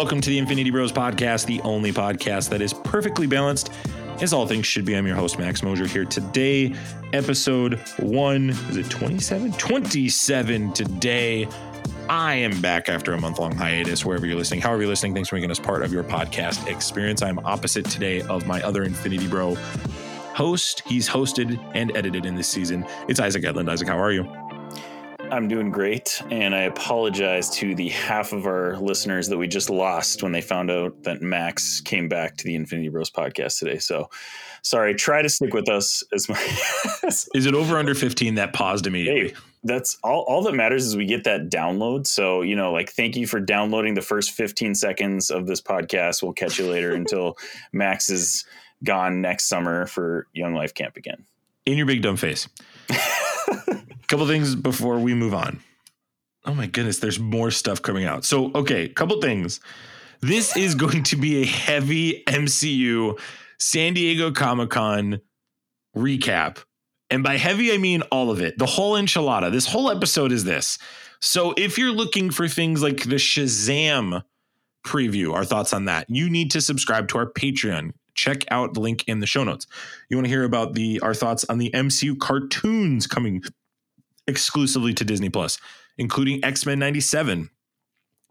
welcome to the Infinity Bros podcast, the only podcast that is perfectly balanced, as all things should be. I'm your host, Max Mosier, here today. Episode one, is it 27? 27 today. I am back after a month long hiatus, wherever you're listening. However, you're listening, thanks for making us part of your podcast experience. I'm opposite today of my other Infinity Bro host. He's hosted and edited in this season. It's Isaac Edlund. Isaac, how are you? I'm doing great, and I apologize to the half of our listeners that we just lost when they found out that Max came back to the Infinity Bros podcast today. So, sorry. Try to stick with us as much. is it over under 15 that paused immediately? Hey, that's all. All that matters is we get that download. So, you know, like, thank you for downloading the first 15 seconds of this podcast. We'll catch you later until Max is gone next summer for Young Life Camp again. In your big dumb face couple things before we move on. Oh my goodness, there's more stuff coming out. So, okay, couple things. This is going to be a heavy MCU San Diego Comic Con recap. And by heavy, I mean all of it. The whole enchilada. This whole episode is this. So, if you're looking for things like the Shazam preview, our thoughts on that, you need to subscribe to our Patreon. Check out the link in the show notes. You want to hear about the our thoughts on the MCU cartoons coming exclusively to Disney Plus, including X Men 97.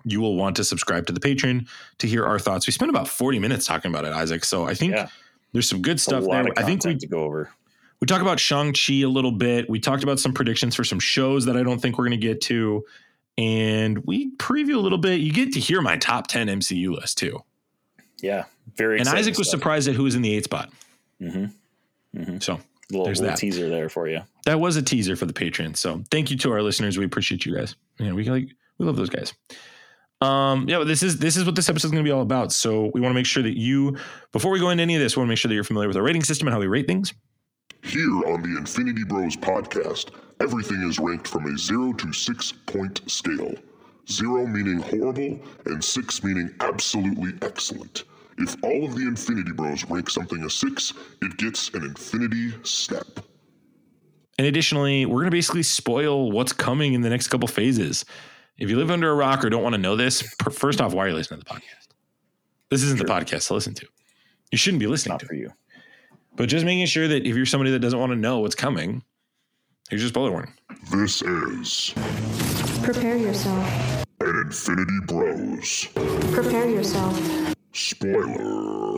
You will want to subscribe to the Patreon to hear our thoughts. We spent about 40 minutes talking about it, Isaac. So I think yeah. there's some good stuff there. I think we to go over. We talked about Shang-Chi a little bit. We talked about some predictions for some shows that I don't think we're going to get to. And we preview a little bit. You get to hear my top 10 MCU list too. Yeah. Very And Isaac was stuff. surprised at who was in the eight spot. Mm-hmm. Mm-hmm. So little, there's little that teaser there for you. That was a teaser for the Patreon. So thank you to our listeners. We appreciate you guys. Yeah, we like we love those guys. Um, yeah, this is this is what this episode is going to be all about. So we want to make sure that you, before we go into any of this, we want to make sure that you're familiar with our rating system and how we rate things. Here on the Infinity Bros podcast, everything is ranked from a zero to six point scale. Zero meaning horrible, and six meaning absolutely excellent. If all of the Infinity Bros rank something a six, it gets an Infinity Step. And additionally, we're going to basically spoil what's coming in the next couple phases. If you live under a rock or don't want to know this, first off, why are you listening to the podcast? This isn't sure. the podcast to listen to. You shouldn't be listening Not to for you. But just making sure that if you're somebody that doesn't want to know what's coming, here's your spoiler warning. This is. Prepare yourself. An Infinity Bros. Prepare yourself. Spoiler.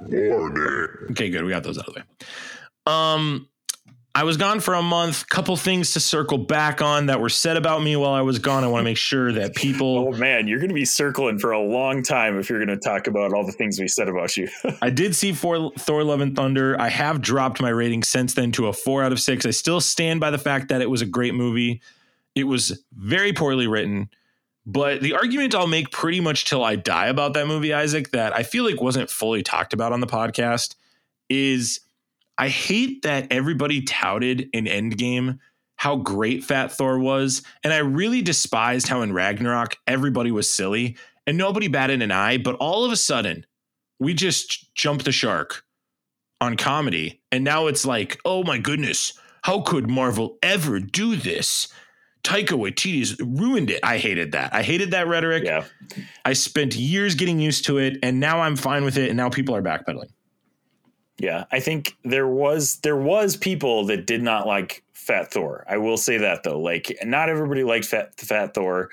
Warning. Okay, good. We got those out of the way. Um, I was gone for a month. Couple things to circle back on that were said about me while I was gone. I want to make sure that people. oh man, you're going to be circling for a long time if you're going to talk about all the things we said about you. I did see Thor, Thor: Love and Thunder. I have dropped my rating since then to a four out of six. I still stand by the fact that it was a great movie. It was very poorly written. But the argument I'll make pretty much till I die about that movie, Isaac, that I feel like wasn't fully talked about on the podcast is I hate that everybody touted in Endgame how great Fat Thor was. And I really despised how in Ragnarok everybody was silly and nobody batted an eye. But all of a sudden, we just jumped the shark on comedy. And now it's like, oh my goodness, how could Marvel ever do this? Taika Waititi's ruined it. I hated that. I hated that rhetoric. Yeah. I spent years getting used to it, and now I'm fine with it. And now people are backpedaling. Yeah, I think there was there was people that did not like Fat Thor. I will say that though. Like, not everybody liked Fat Fat Thor.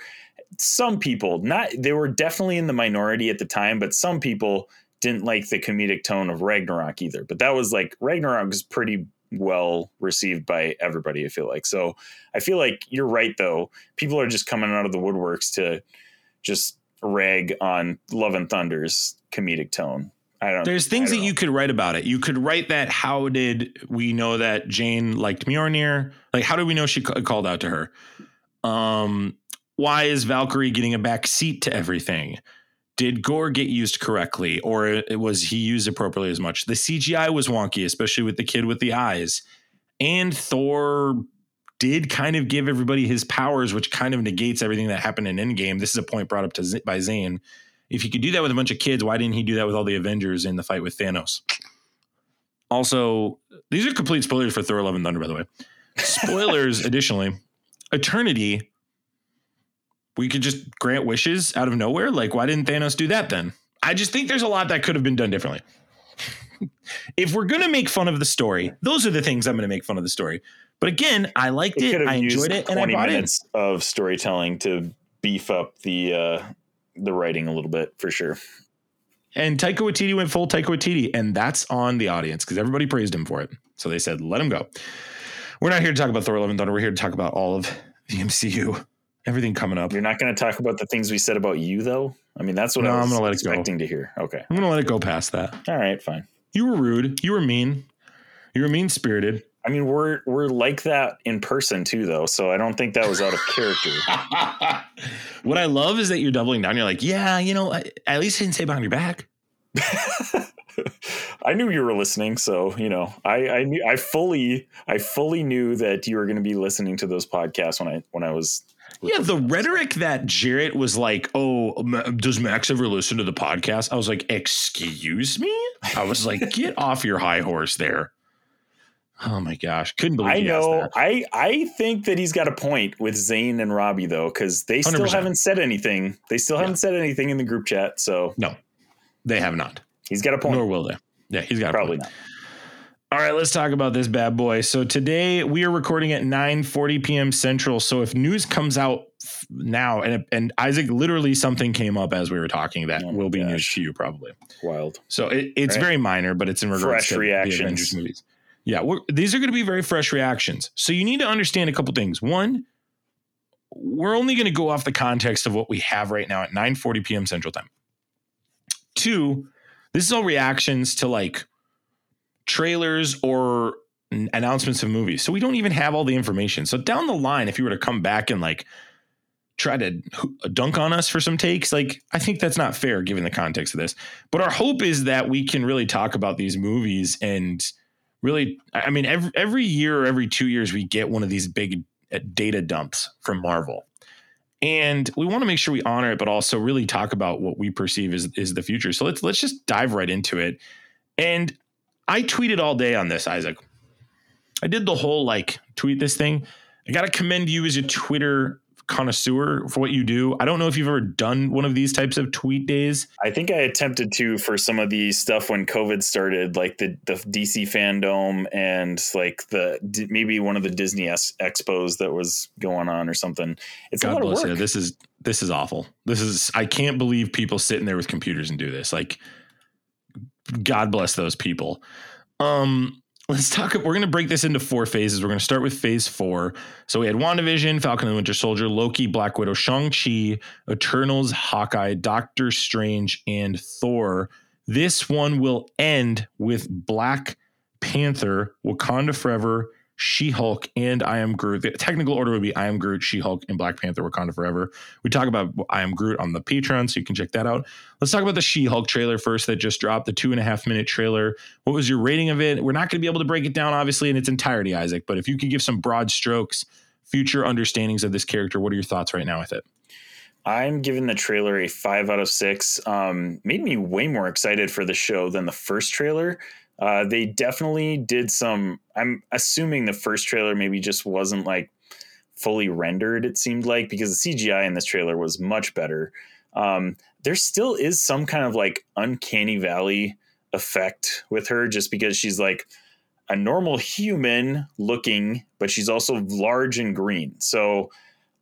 Some people, not they were definitely in the minority at the time, but some people didn't like the comedic tone of Ragnarok either. But that was like Ragnarok was pretty well received by everybody. I feel like so. I feel like you're right though. People are just coming out of the woodworks to just rag on Love and Thunder's comedic tone. I don't. There's things don't that know. you could write about it. You could write that. How did we know that Jane liked Mjolnir? Like, how did we know she ca- called out to her? Um, why is Valkyrie getting a back seat to everything? Did Gorr get used correctly, or was he used appropriately as much? The CGI was wonky, especially with the kid with the eyes. And Thor did kind of give everybody his powers, which kind of negates everything that happened in Endgame. This is a point brought up to Z- by Zane. If he could do that with a bunch of kids, why didn't he do that with all the Avengers in the fight with Thanos? Also, these are complete spoilers for Thor: Love and Thunder, by the way. Spoilers, additionally, Eternity we could just grant wishes out of nowhere. Like, why didn't Thanos do that then? I just think there's a lot that could have been done differently. if we're gonna make fun of the story, those are the things I'm gonna make fun of the story. But again, I liked It it. I enjoyed it, and I 20 bought in. of storytelling to beef up the uh, the writing a little bit for sure. And Taika Waititi went full Taika Waititi, and that's on the audience because everybody praised him for it. So they said, "Let him go." We're not here to talk about Thor: Love and Thunder. We're here to talk about all of the MCU, everything coming up. You're not going to talk about the things we said about you, though. I mean, that's what No, I I'm was gonna let it go. expecting to hear. Okay, I'm gonna let it go past that. all right, fine. You were rude. You were mean. You were mean spirited. I mean, we're we're like that in person too, though. So I don't think that was out of character. what I love is that you're doubling down. You're like, yeah, you know, I, at least I didn't say behind your back. I knew you were listening, so you know, I I knew I fully I fully knew that you were going to be listening to those podcasts when I when I was. Yeah, the rhetoric that Jarrett was like, "Oh, does Max ever listen to the podcast?" I was like, "Excuse me." I was like, "Get off your high horse there." Oh my gosh, couldn't believe I know. I I think that he's got a point with Zane and Robbie though, because they still 100%. haven't said anything. They still haven't said anything in the group chat, so No, they have not. he's got a point. Nor will they. Yeah, he's got a Probably point. not. All right, let's talk about this bad boy. So today we are recording at 9:40 p.m. Central. So if news comes out now, and and Isaac, literally something came up as we were talking that Oh will be news to you probably. Wild. So it, it's Right. very minor, but it's in regards Fresh to reactions. the Avengers movies. Yeah, these are going to be very fresh reactions. So you need to understand a couple things. One, we're only going to go off the context of what we have right now at 9:40 p.m. Central Time. Two, this is all reactions to like trailers or announcements of movies. So we don't even have all the information. So down the line, if you were to come back and like try to dunk on us for some takes, like I think that's not fair given the context of this. But our hope is that we can really talk about these movies and really, I mean, every every year or every two years we get one of these big uh, data dumps from Marvel. And we want to make sure we honor it, but also really talk about what we perceive is, is the future. So let's let's just dive right into it. And I tweeted all day on this, Isaac. I did the whole like tweet this thing. I got to commend you as a Twitter connoisseur for what you do. I don't know if you've ever done one of these types of tweet days. I think I attempted to for some of the stuff when COVID started, like the the DC fandom and like the maybe one of the Disney S- expos that was going on or something. It's a God lot of bless work. you. This is this is awful. This is I can't believe people sitting there with computers and do this. Like God bless those people. Um let's talk we're going to break this into four phases. We're going to start with phase 4. So we had WandaVision, Falcon and Winter Soldier, Loki, Black Widow, Shang-Chi, Eternals, Hawkeye, Doctor Strange and Thor. This one will end with Black Panther, Wakanda Forever, She Hulk, and I Am Groot. The technical order would be I Am Groot, She Hulk, and Black Panther, Wakanda Forever. We talk about I Am Groot on the Patreon, so you can check that out. Let's talk about the She Hulk trailer first that just dropped, the two and a half minute trailer. What was your rating of it? We're not going to be able to break it down, obviously, in its entirety, Isaac, but if you could give some broad strokes, future understandings of this character, what are your thoughts right now with it? I'm giving the trailer a five out of six. Um, made me way more excited for the show than the first trailer. Uh, they definitely did some. I'm assuming the first trailer maybe just wasn't like fully rendered. It seemed like because the CGI in this trailer was much better. Um, there still is some kind of like uncanny valley effect with her, just because she's like a normal human looking, but she's also large and green. So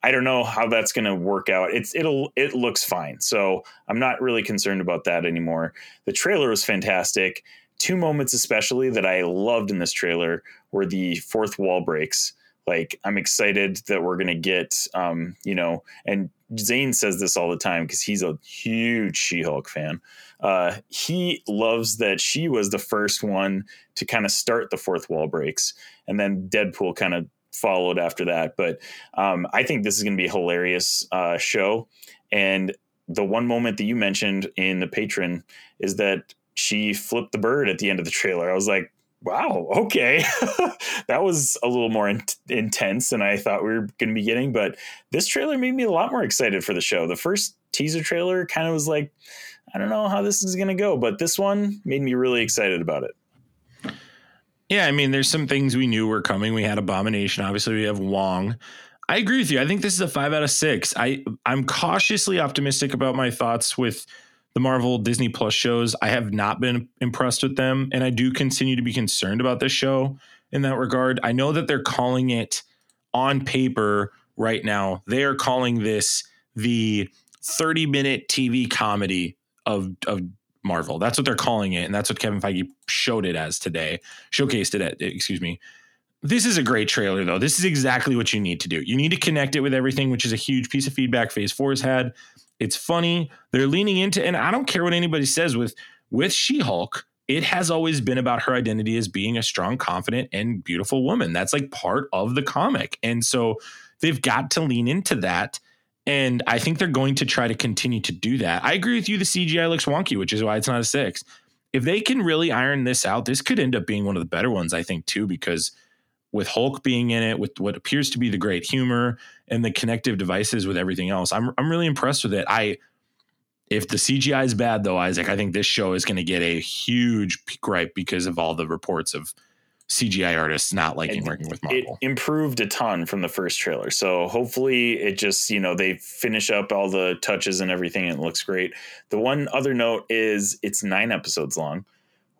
I don't know how that's going to work out. It's it'll it looks fine. So I'm not really concerned about that anymore. The trailer was fantastic. Two moments especially that I loved in this trailer were the fourth wall breaks. Like I'm excited that we're to get um, you know, and Zane says this all the time because he's a huge She-Hulk fan. Uh, he loves that she was the first one to kind of start the fourth wall breaks, and then Deadpool kind of followed after that. But um, I think this is going to be a hilarious uh, show. And the one moment that you mentioned in the Patreon is that she flipped the bird at the end of the trailer. I was like, wow, okay. that was a little more in- intense than I thought we were going to be getting. But this trailer made me a lot more excited for the show. The first teaser trailer kind of was like, I don't know how this is going to go, but this one made me really excited about it. Yeah, I mean, there's some things we knew were coming. We had Abomination. Obviously, we have Wong. I agree with you. I think this is a five out of six. I I'm cautiously optimistic about my thoughts with the Marvel Disney Plus shows. I have not been impressed with them, and I do continue to be concerned about this show in that regard. I know that they're calling it on paper right now. They are calling this the 30 minute TV comedy of of Marvel. That's what they're calling it, and that's what Kevin Feige showed it as today, showcased it at. Excuse me. This is a great trailer, though. This is exactly what you need to do. You need to connect it with everything, which is a huge piece of feedback Phase Four has had. It's funny. They're leaning into, and I don't care what anybody says with with She Hulk. It has always been about her identity as being a strong, confident, and beautiful woman. That's like part of the comic, and so they've got to lean into that. And I think they're going to try to continue to do that. I agree with you. The CGI looks wonky, which is why it's not a six. If they can really iron this out, this could end up being one of the better ones, I think, too, because with Hulk being in it, with what appears to be the great humor and the connective devices with everything else. I'm I'm really impressed with it. I if the CGI is bad though, Isaac, I think this show is going to get a huge gripe because of all the reports of CGI artists not liking And working with It Marvel. improved a ton from the first trailer. So hopefully it just, you know, they finish up all the touches and everything and it looks great. The one other note is it's nine episodes long,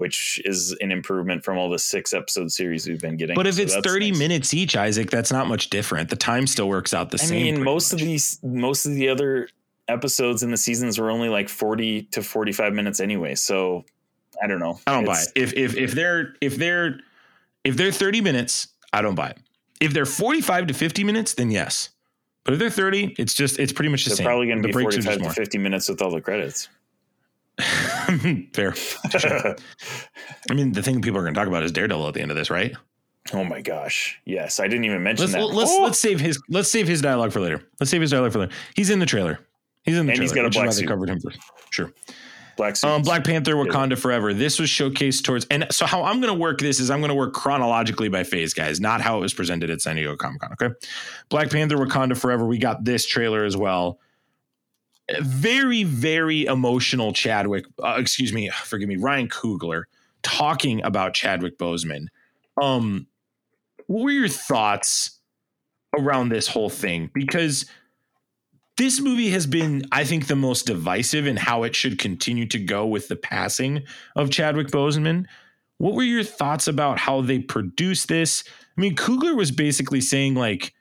which is an improvement from all the six episode series we've been getting. but if So it's 30 nice. minutes each, Isaac, that's not much different. The time still works out the I same. I mean, most of these, most of the other episodes in the seasons were only like 40 to 45 minutes anyway. So I don't know. I don't buy it. If if if they're if they're if they're 30 minutes, I don't buy it. If they're 45 to 50 minutes, then yes. But if they're 30, it's just it's pretty much the same. They're probably going to be 45 to 50 minutes with all the credits. Fair. I mean, the thing people are going to talk about is Daredevil at the end of this, right? oh my gosh. Yes. I didn't even mention Let's that. let's Oh! let's save his let's save his dialogue for later. Let's save his dialogue for later. He's in the trailer. He's in the And trailer. he's got a black suit. covered him first. Sure. Black suit. Um, Black Panther, Wakanda Forever. This was showcased towards, and so how I'm going to work this is I'm going to work chronologically by phase, guys, not how it was presented at San Diego Comic Con. Okay, Black Panther, Wakanda Forever. We got this trailer as well. Very, very emotional. Chadwick, uh, excuse me, forgive me, Ryan Coogler talking about Chadwick Boseman. Um, what were your thoughts around this whole thing? Because this movie has been, I think, the most divisive in how it should continue to go with the passing of Chadwick Boseman. What were your thoughts about how they produced this? I mean, Coogler was basically saying like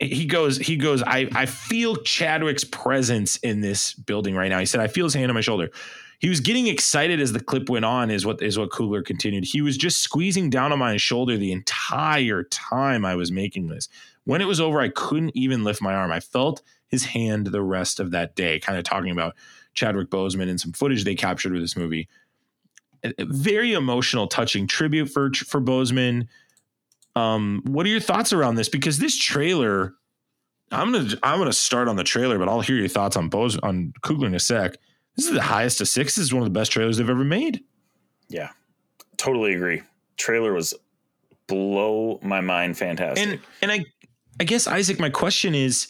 he goes, he goes, I, I feel Chadwick's presence in this building right now. He said, I feel his hand on my shoulder. He was getting excited as the clip went on, is what is what Coogler continued. He was just squeezing down on my shoulder the entire time I was making this. When it was over, I couldn't even lift my arm. I felt his hand the rest of that day, kind of talking about Chadwick Boseman and some footage they captured with this movie. A- very emotional, touching tribute for for Boseman. Um, what are your thoughts around this? Because this trailer, I'm gonna I'm gonna start on the trailer, but I'll hear your thoughts on Bose on Coogler in a sec. This is the highest of six. This is one of the best trailers they've ever made. Yeah, totally agree. Trailer was blow my mind fantastic. And and I I guess Isaac, my question is,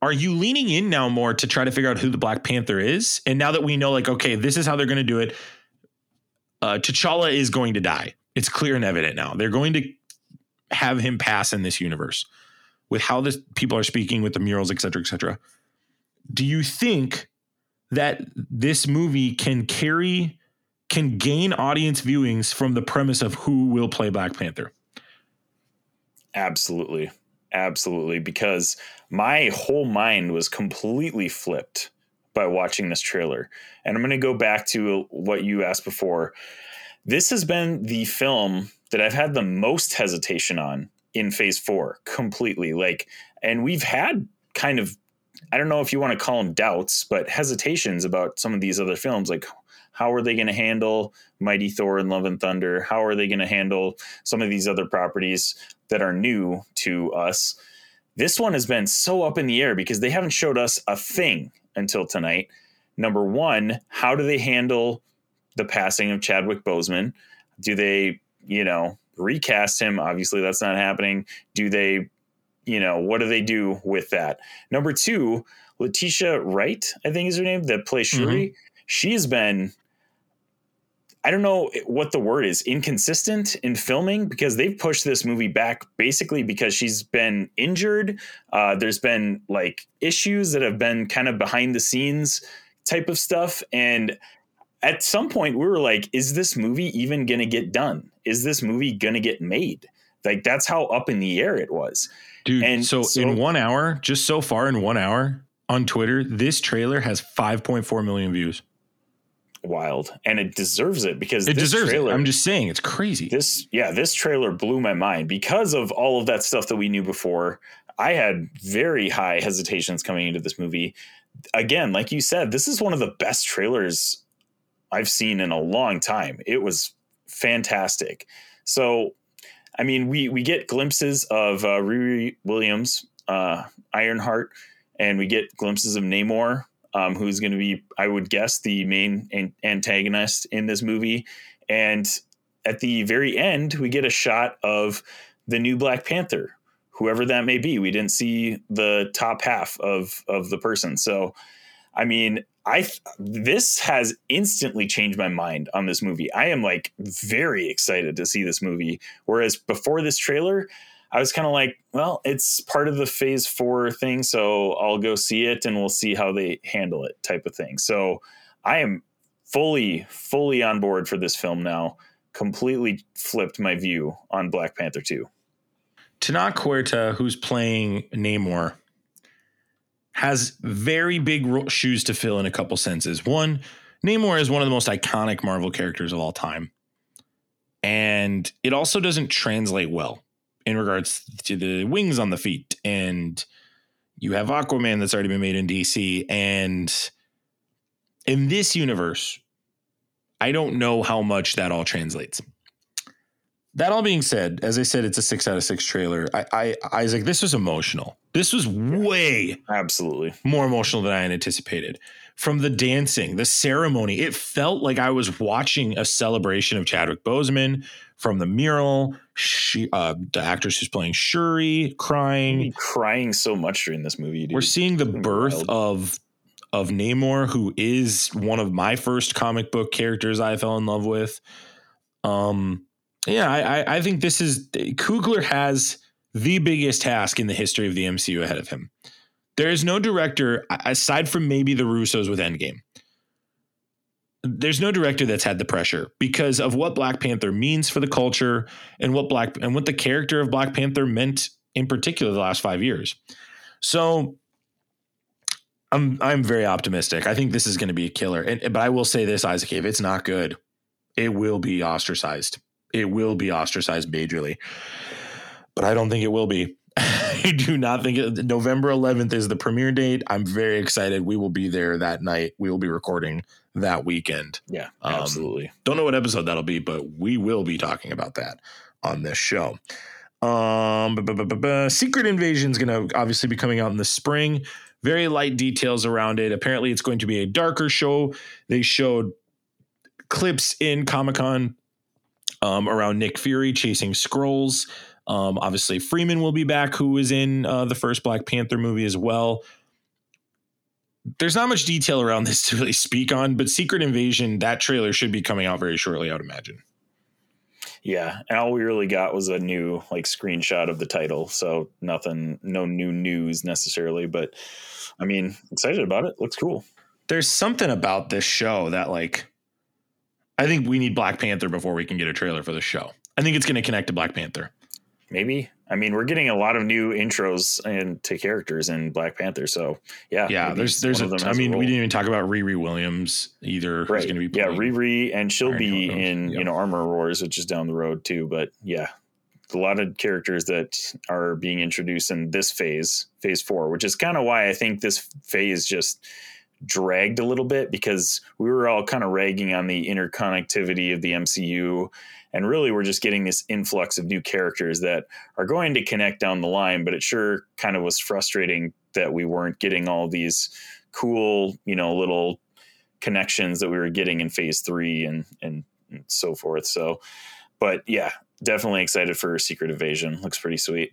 are you leaning in now more to try to figure out who the Black Panther is? And now that we know, like, okay, this is how they're going to do it. Uh, T'Challa is going to die. It's clear and evident now. They're going to have him pass in this universe with how this people are speaking with the murals, et cetera, et cetera. Do you think that this movie can carry, can gain audience viewings from the premise of who will play Black Panther? Absolutely. Absolutely. Because my whole mind was completely flipped by watching this trailer. And I'm going to go back to what you asked before. This has been the film that I've had the most hesitation on in phase four completely. Like, and we've had kind of, I don't know if you want to call them doubts, but hesitations about some of these other films. Like, how are they going to handle Mighty Thor and Love and Thunder? How are they going to handle some of these other properties? that are new to us. This one has been so up in the air because they haven't showed us a thing until tonight. Number one, how do they handle the passing of Chadwick Boseman? Do they, you know, recast him? Obviously, that's not happening. Do they, you know, what do they do with that? Number two, Letitia Wright, I think is her name, that plays Shuri. She has been I don't know what the word is inconsistent in filming because they've pushed this movie back basically because she's been injured. Uh, there's been like issues that have been kind of behind the scenes type of stuff. And at some point, we were like, is this movie even going to get done? Is this movie to get made? Like, that's how up in the air it was. Dude, And so, so- in one hour, just so far in one hour on Twitter, this trailer has 5.4 million views. Wild. And it deserves it because It this deserves trailer, it. I'm just saying, it's crazy. this yeah this trailer blew my mind because of all of that stuff that we knew before i had very high hesitations coming into this movie again like you said this is one of the best trailers i've seen in a long time it was fantastic so i mean we we get glimpses of uh, Riri williams uh, ironheart and we get glimpses of namor um, who's going to be i would guess the main an- antagonist in this movie and at the very end, we get a shot of the new Black Panther, whoever that may be. We didn't see the top half of of the person. So, I mean, I this has instantly changed my mind on this movie. I am like very excited to see this movie. Whereas before this trailer, I was kind of like, well, it's part of the Phase Four thing, so I'll go see it and we'll see how they handle it, type of thing. So, I am fully fully on board for this film now completely flipped my view on Black Panther 2. Tenoch Huerta, who's playing Namor, has very big ro- shoes to fill in a couple senses. One, Namor is one of the most iconic Marvel characters of all time. And it also doesn't translate well in regards to the wings on the feet. And you have Aquaman that's already been made in DC. And in this universe, I don't know how much that all translates. That all being said, as I said, it's a six out of six trailer. I, I Isaac, this was emotional. This was way Absolutely. more emotional than I had anticipated. From the dancing, the ceremony, it felt like I was watching a celebration of Chadwick Boseman. From the mural, she, uh, the actress who's playing Shuri crying. Crying so much during this movie, dude. We're seeing the birth wild. of of Namor, who is one of my first comic book characters I fell in love with. Um, yeah, I, I, I think this is Coogler has the biggest task in the history of the MCU ahead of him. There is no director aside from maybe the Russos with Endgame. There's no director that's had the pressure because of what Black Panther means for the culture and what Black and what the character of Black Panther meant in particular the last five years. So I'm I'm very optimistic. I think this is going to be a killer. And but I will say this, Isaac, if it's not good, it will be ostracized. It will be ostracized majorly. But I don't think it will be. I do not think it, November 11th is the premiere date. I'm very excited. We will be there that night. We will be recording that weekend. yeah, um, absolutely. Don't know what episode that'll be, but we will be talking about that on this show. Um, bu- bu- bu- Secret Invasion is going to obviously be coming out in the spring. Very light details around it. Apparently, it's going to be a darker show. They showed clips in Comic Con um, around Nick Fury chasing scrolls. Um, obviously, Freeman will be back, who was in uh, the first Black Panther movie as well. There's not much detail around this to really speak on, but Secret Invasion, that trailer should be coming out very shortly, I would imagine. Yeah, and all we really got was a new like screenshot of the title, so nothing, no new news necessarily. But I mean, excited about it. Looks cool. There's something about this show that, like, I think we need Black Panther before we can get a trailer for the show. I think it's going to connect to Black Panther. Maybe. I mean, we're getting a lot of new intros and to characters in Black Panther. So yeah, Yeah, there's there's a, I mean, role. we didn't even talk about Riri Williams either. Who's right. going to be yeah, Riri, and she'll Iron be Heart. in Yeah. you know Armor Wars, which is down the road too. But yeah, a lot of characters that are being introduced in this phase, phase four, which is kind of why I think this phase just dragged a little bit because we were all kind of ragging on the interconnectivity of the MCU. And really, we're just getting this influx of new characters that are going to connect down the line. But it sure kind of was frustrating that we weren't getting all these cool, you know, little connections that we were getting in phase three and, and, and so forth. So, but yeah, definitely excited for Secret Invasion. Looks pretty sweet.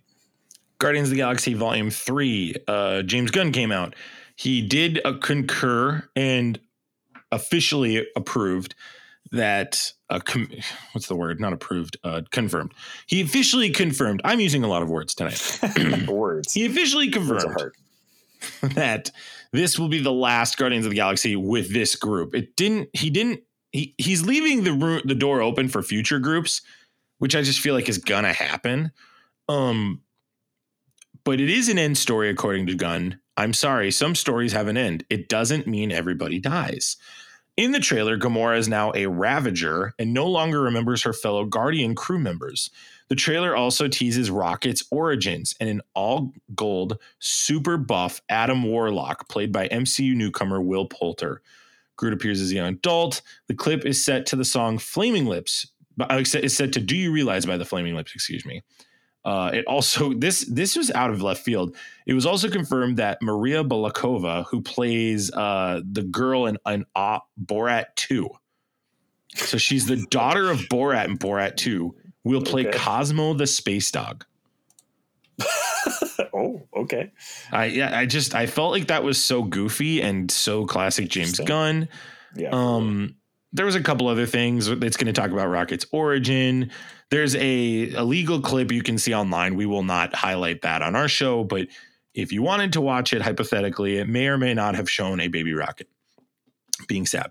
Guardians of the Galaxy Volume 3, uh, James Gunn came out. He did concur and officially approved that uh, com- what's the word? Not approved, uh, confirmed. He officially confirmed. I'm using a lot of words tonight. Words. he officially confirmed that this will be the last Guardians of the Galaxy with this group. It didn't. He didn't. He he's leaving the room, the door open for future groups, which I just feel like is gonna happen. Um, but it is an end story according to Gunn. I'm sorry, some stories have an end. It doesn't mean everybody dies. In the trailer, Gamora is now a Ravager and no longer remembers her fellow Guardian crew members. The trailer also teases Rocket's origins and an all gold, super buff Adam Warlock, played by MCU newcomer Will Poulter. Groot appears as a young adult. The clip is set to the song Flaming Lips. uh, Is set to Do You Realize by the Flaming Lips, excuse me. Uh, it also this this was out of left field. It was also confirmed that Maria Bakalova, who plays uh, the girl in, in uh, Borat Two, so she's the daughter of Borat and Borat Two, will play Okay. Cosmo the space dog. oh, okay. I yeah, I just I felt like that was so goofy and so classic James Gunn. Yeah. Um, there was a couple other things that's going to talk about Rocket's origin. There's a, a legal clip you can see online. We will not highlight that on our show, but if you wanted to watch it hypothetically, it may or may not have shown a baby rocket being sad.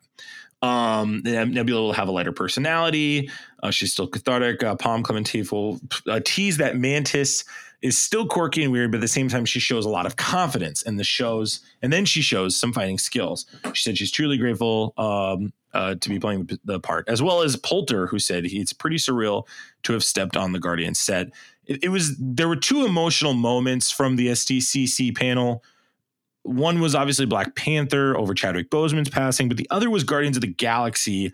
Um, Nebula will have a lighter personality. Uh, she's still cathartic. Uh, Pom Klementieff will uh, tease that Mantis is still quirky and weird, but at the same time, she shows a lot of confidence in the shows. And then she shows some fighting skills. She said she's truly grateful um, uh, to be playing the, part, as well as Poulter, who said he, it's pretty surreal to have stepped on the Guardian set. It, it was there were two emotional moments from the SDCC panel. One was obviously Black Panther over Chadwick Boseman's passing, but the other was Guardians of the Galaxy.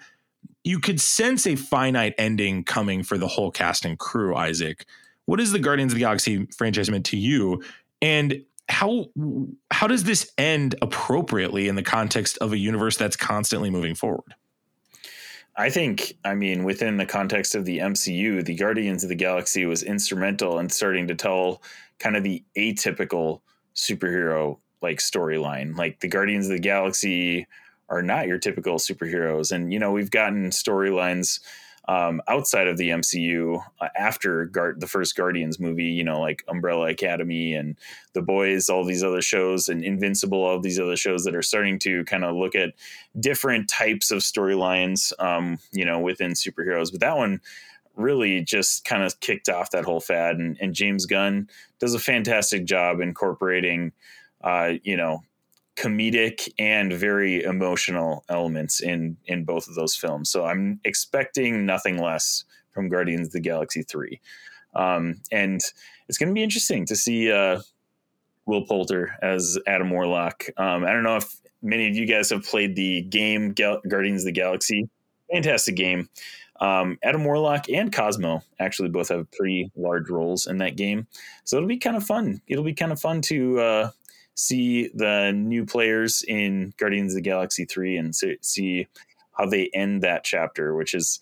You could sense a finite ending coming for the whole cast and crew, Isaac. What is the Guardians of the Galaxy franchise meant to you? And how how does this end appropriately in the context of a universe that's constantly moving forward? I think, I mean, within the context of the MCU, the Guardians of the Galaxy was instrumental in starting to tell kind of the atypical superhero like storyline. Like the Guardians of the Galaxy are not your typical superheroes. And, you know, we've gotten storylines um, outside of the MCU uh, after Guard- the first Guardians movie, you know, like Umbrella Academy and The Boys, all these other shows, and Invincible, all these other shows that are starting to kind of look at different types of storylines, um, you know, within superheroes. But that one really just kind of kicked off that whole fad. And, and James Gunn does a fantastic job incorporating, uh, you know, comedic and very emotional elements in in both of those films. So I'm expecting nothing less from Guardians of the Galaxy 3. Um, and it's going to be interesting to see uh, Will Poulter as Adam Warlock. Um, I don't know if many of you guys have played the game Gal- Guardians of the Galaxy. Fantastic game. Um, Adam Warlock and Cosmo actually both have pretty large roles in that game. So it'll be kind of fun. It'll be kind of fun to uh, see the new players in Guardians of the Galaxy 3 and see, how they end that chapter, which is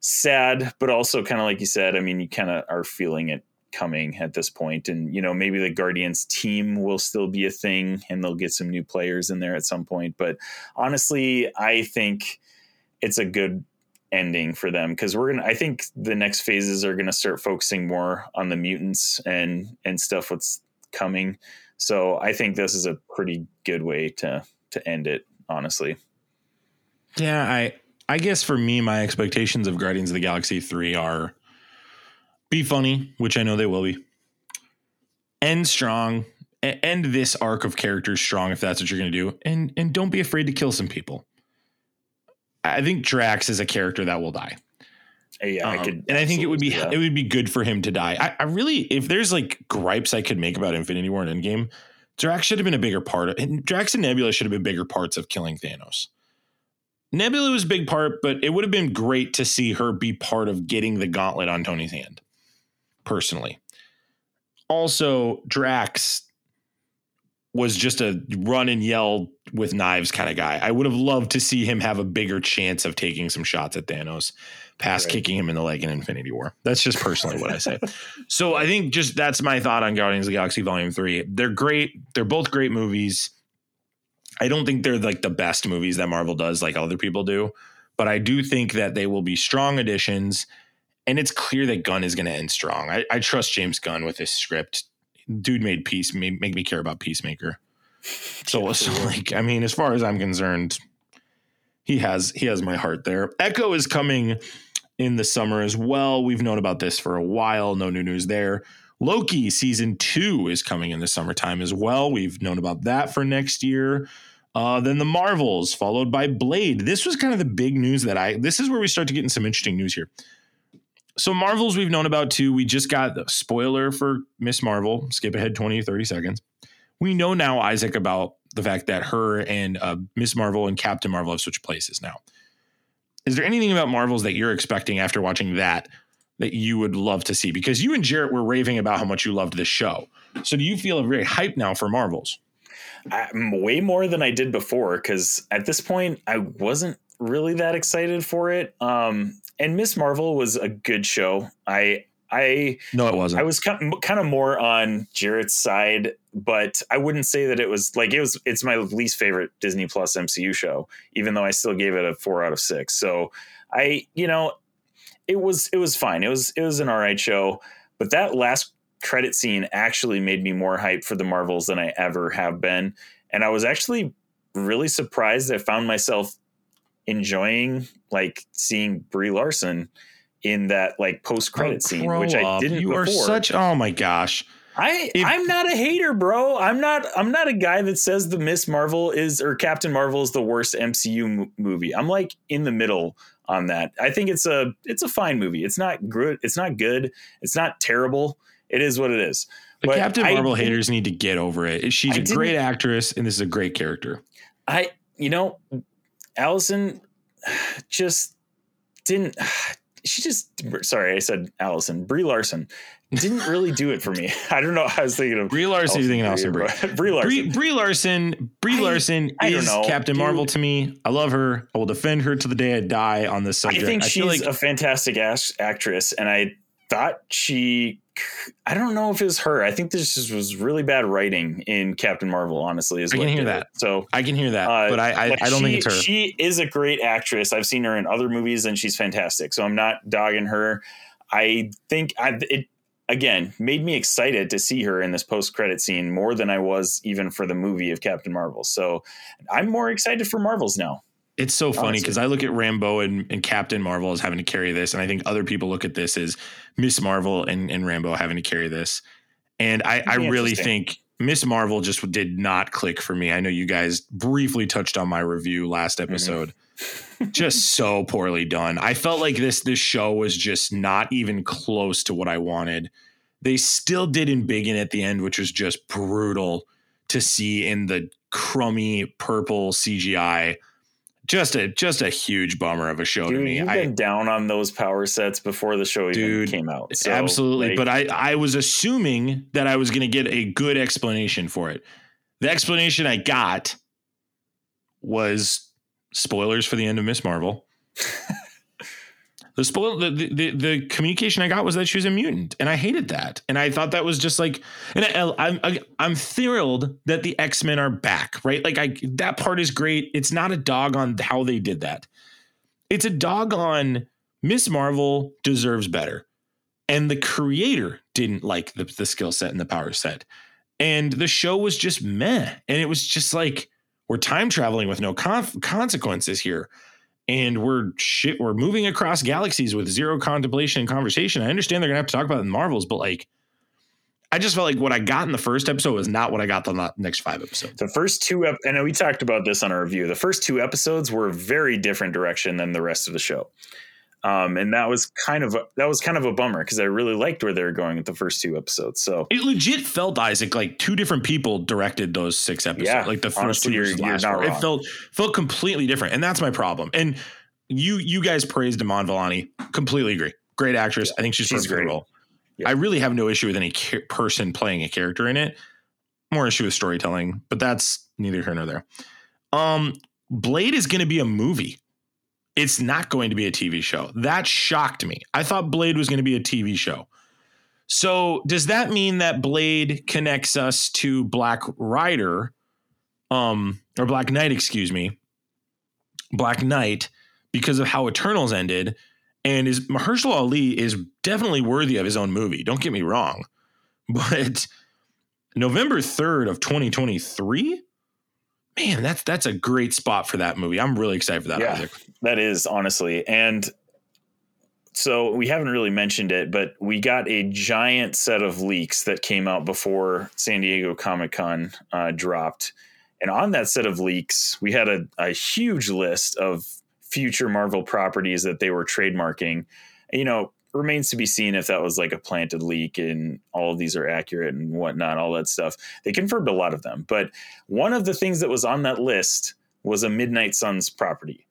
sad, but also kind of like you said, I mean, you kind of are feeling it coming at this point. And you know maybe the guardians team will still be a thing and they'll get some new players in there at some point. But honestly i think it's a good ending for them because we're gonna i think the next phases are gonna start focusing more on the mutants and and stuff what's coming so i think this is a pretty good way to to end it honestly Yeah, I I guess for me, my expectations of Guardians of the Galaxy 3 are be funny, which I know they will be. End strong. End this arc of characters strong if that's what you're gonna do. And and don't be afraid to kill some people. I think Drax is a character that will die. Yeah i Um, could and I think it would be it would be good for him to die. I, I really, if there's like gripes I could make about Infinity War and Endgame, Drax should have been a bigger part of and Drax and Nebula should have been bigger parts of killing Thanos. Nebula was a big part, but it would have been great to see her be part of getting the gauntlet on Tony's hand. Personally. Also, Drax was just a run and yell with knives kind of guy. I would have loved to see him have a bigger chance of taking some shots at Thanos past Right. kicking him in the leg in Infinity War. That's just personally what I say. So I think just that's my thought on Guardians of the Galaxy Volume 3. They're great. They're both great movies. I don't think they're like the best movies that Marvel does like other people do, but I do think that they will be strong additions. And it's clear that Gunn is going to end strong. I, I, trust James Gunn with this script. Dude made peace, made, make me care about Peacemaker. So, so like, I mean, as far as I'm concerned, he has he has my heart there. Echo is coming in the summer as well. We've known about this for a while. No new news there. Loki season two is coming in the summertime as well. We've known about that for next year. Uh, then the Marvels, followed by Blade. This was kind of the big news that I. This is where we start to get in some interesting news here. So Marvels we've known about too. We just got the spoiler for Miss Marvel. Skip ahead 20 30 seconds. We know now, Isaac, about the fact that her and uh, Miss Marvel and Captain Marvel have switched places now. Is there anything about Marvels that you're expecting after watching that that you would love to see? Because you and Jarrett were raving about how much you loved this show. So do you feel very hyped now for Marvels? I'm way more than I did before because at this point I wasn't really that excited for it. Um, and Miss Marvel was a good show. I I no, it wasn't. I was kind of, kind of more on Jarrett's side, but I wouldn't say that it was like it was. It's my least favorite Disney Plus MCU show, even though I still gave it a four out of six. So I, you know, it was it was fine. It was it was an all right show, but that last credit scene actually made me more hype for the Marvels than I ever have been, and I was actually really surprised. I found myself enjoying like seeing Brie Larson in that like post credit oh, scene, which I didn't. You before. are such. Oh my gosh. I if, I'm not a hater, bro. I'm not I'm not a guy that says the Miss Marvel is or Captain Marvel is the worst MCU m- movie. I'm like in the middle on that. I think it's a it's a fine movie. It's not good. It's not good. It's not terrible. It is what it is. The but Captain Marvel I, haters need to get over it. She's I a great actress, and this is a great character. I, you know, Allison just didn't she just sorry, I said Allison. Brie Larson didn't really do it for me. I don't know. I was thinking of Brie Larson. You're thinking Allison Brie. Brie Larson. Brie, Larson. Brie Larson I, I is Captain Dude. Marvel to me. I love her. I will defend her to the day I die on this subject. I think I she's like, a fantastic actress, and I thought she I don't know if it was her. I think this just was really bad writing in Captain Marvel. Honestly, is I can hear that. It. So I can hear that, uh, but I I, I don't she, think it's her. She is a great actress. I've seen her in other movies, and she's fantastic. So I'm not dogging her. I think I, it again made me excited to see her in this post credit scene more than I was even for the movie of Captain Marvel. So I'm more excited for Marvels now. It's so funny because I look at Rambeau and, and, Captain Marvel as having to carry this, and I think other people look at this as Miss Marvel and, and Rambeau having to carry this. And I, I really think Miss Marvel just did not click for me. I know you guys briefly touched on my review last mm-hmm. episode. Mm-hmm. just so poorly done. I felt like this this show was just not even close to what I wanted. They still did embiggen at the end, which was just brutal to see in the crummy purple CGI just a just a huge bummer of a show dude, to me. You've been down on those power sets before the show dude, even came out. So, absolutely, like, but I I was assuming that I was going to get a good explanation for it. The explanation I got was spoilers for the end of Miss Marvel. the spoil the, the the communication I got was that she was a mutant, and I hated that. And I thought that was just like, and I, I'm I'm thrilled that the X Men are back, right? Like I that part is great. It's not a dog on how they did that. It's a dog on Miss Marvel deserves better, and the creator didn't like the the skill set and the power set, and the show was just meh, and it was just like we're time traveling with no con- consequences here and we're shit we're moving across galaxies with zero contemplation and conversation. I understand they're gonna have to talk about the Marvels, but like I just felt like what I got in the first episode was not what I got the next five episodes. The first two, ep- know we talked about this on our review. The first two episodes were very different direction than the rest of the show. Um, and that was kind of a, that was kind of a bummer because I really liked where they were going with the first two episodes. So it legit felt Isaac like two different people directed those six episodes. Yeah, like the first honestly, two you're, last you're It felt felt completely different, and that's my problem. And you you guys praised Iman Vellani. Completely agree. Great actress. Yeah, I think she's, she's great. Role. Yeah. I really have no issue with any ca- person playing a character in it. More issue with storytelling, but that's neither here nor there. Um, Blade is going to be a movie. It's not going to be a TV show. That shocked me. I thought Blade was going to be a TV show. So does that mean that Blade connects us to Black Rider, um, or Black Knight, excuse me, Black Knight, because of how Eternals ended. And is Mahershala Ali is definitely worthy of his own movie. Don't get me wrong, but November third of 2023, man, that's that's a great spot for that movie. I'm really excited for that. Yeah. Isaac. That is honestly. And so we haven't really mentioned it, but we got a giant set of leaks that came out before San Diego Comic Con uh, dropped. And on that set of leaks, we had a, a huge list of future Marvel properties that they were trademarking. You know, remains to be seen if that was like a planted leak and all of these are accurate and whatnot, all that stuff. They confirmed a lot of them. But one of the things that was on that list was a Midnight Suns property.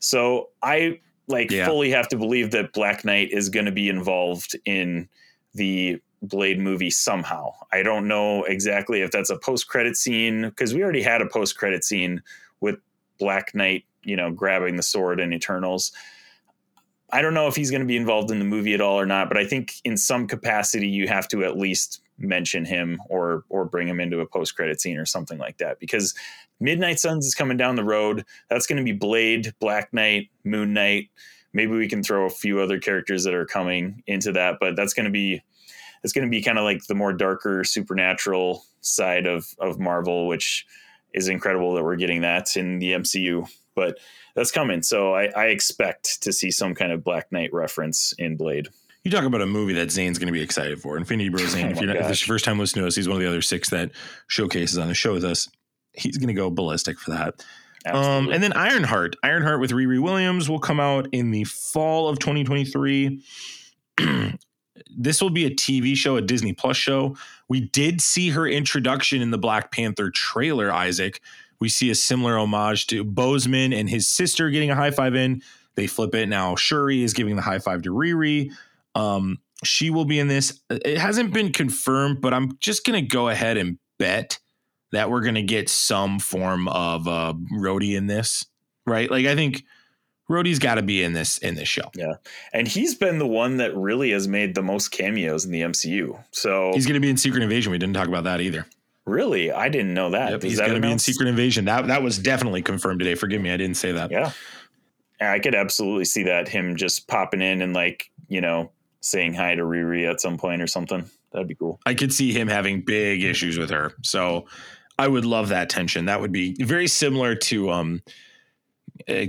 So I like Yeah. fully have to believe that Black Knight is going to be involved in the Blade movie somehow. I don't know exactly if that's a post credit scene because we already had a post credit scene with Black Knight, you know, grabbing the sword in Eternals. I don't know if he's going to be involved in the movie at all or not, but I think in some capacity you have to at least mention him or or bring him into a post credit scene or something like that because Midnight Suns is coming down the road. That's going to be Blade, Black Knight, Moon Knight. Maybe we can throw a few other characters that are coming into that, but that's going to be it's going to be kind of like the more darker supernatural side of of Marvel, which is incredible that we're getting that in the MCU. But that's coming, so I, I expect to see some kind of Black Knight reference in Blade. You talk about a movie that Zane's going to be excited for. Infinity Bro Zane. Oh if, you're not, if this is your first time listening to us, he's one of the other six that showcases on the show with us. He's going to go ballistic for that. Um, and then Ironheart. Ironheart with Riri Williams will come out in the fall of 2023. this will be a TV show, a Disney Plus show. We did see her introduction in the Black Panther trailer, Isaac. We see a similar homage to Boseman and his sister getting a high five in. They flip it. Now Shuri is giving the high five to Riri. Um, she will be in this. It hasn't been confirmed, but I'm just going to go ahead and bet that we're going to get some form of uh, Rhodey in this, right? Like I think Rhodey's got to be in this in this show. Yeah, and he's been the one that really has made the most cameos in the MCU. So He's going to be in Secret Invasion. We didn't talk about that either. Really, I didn't know that. Yep, he's that going to be in? Secret Invasion. That that was definitely confirmed today. Forgive me, I didn't say that. Yeah. I could absolutely see that him just popping in and like, you know, saying hi to Riri at some point or something. That'd be cool. I could see him having big issues with her. So I would love that tension. That would be very similar to um,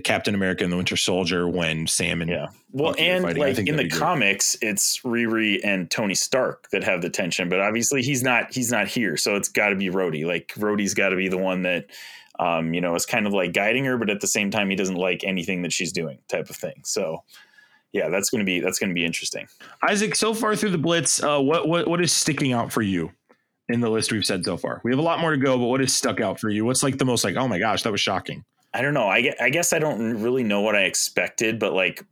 Captain America and the Winter Soldier when Sam and Yeah. Well, Bucky and like in the that'd great. comics, it's Riri and Tony Stark that have the tension, but obviously he's not he's not here, so it's got to be Rhodey. Like Rhodey's got to be the one that um, you know, is kind of like guiding her, but at the same time he doesn't like anything that she's doing, type of thing. So, yeah, that's going to be that's going to be interesting. Isaac, so far through the blitz, uh, what what what is sticking out for you in the list we've said so far? We have a lot more to go, but what has stuck out for you? What's like the most like, oh my gosh, that was shocking. I don't know. I, I guess I don't really know what I expected, but like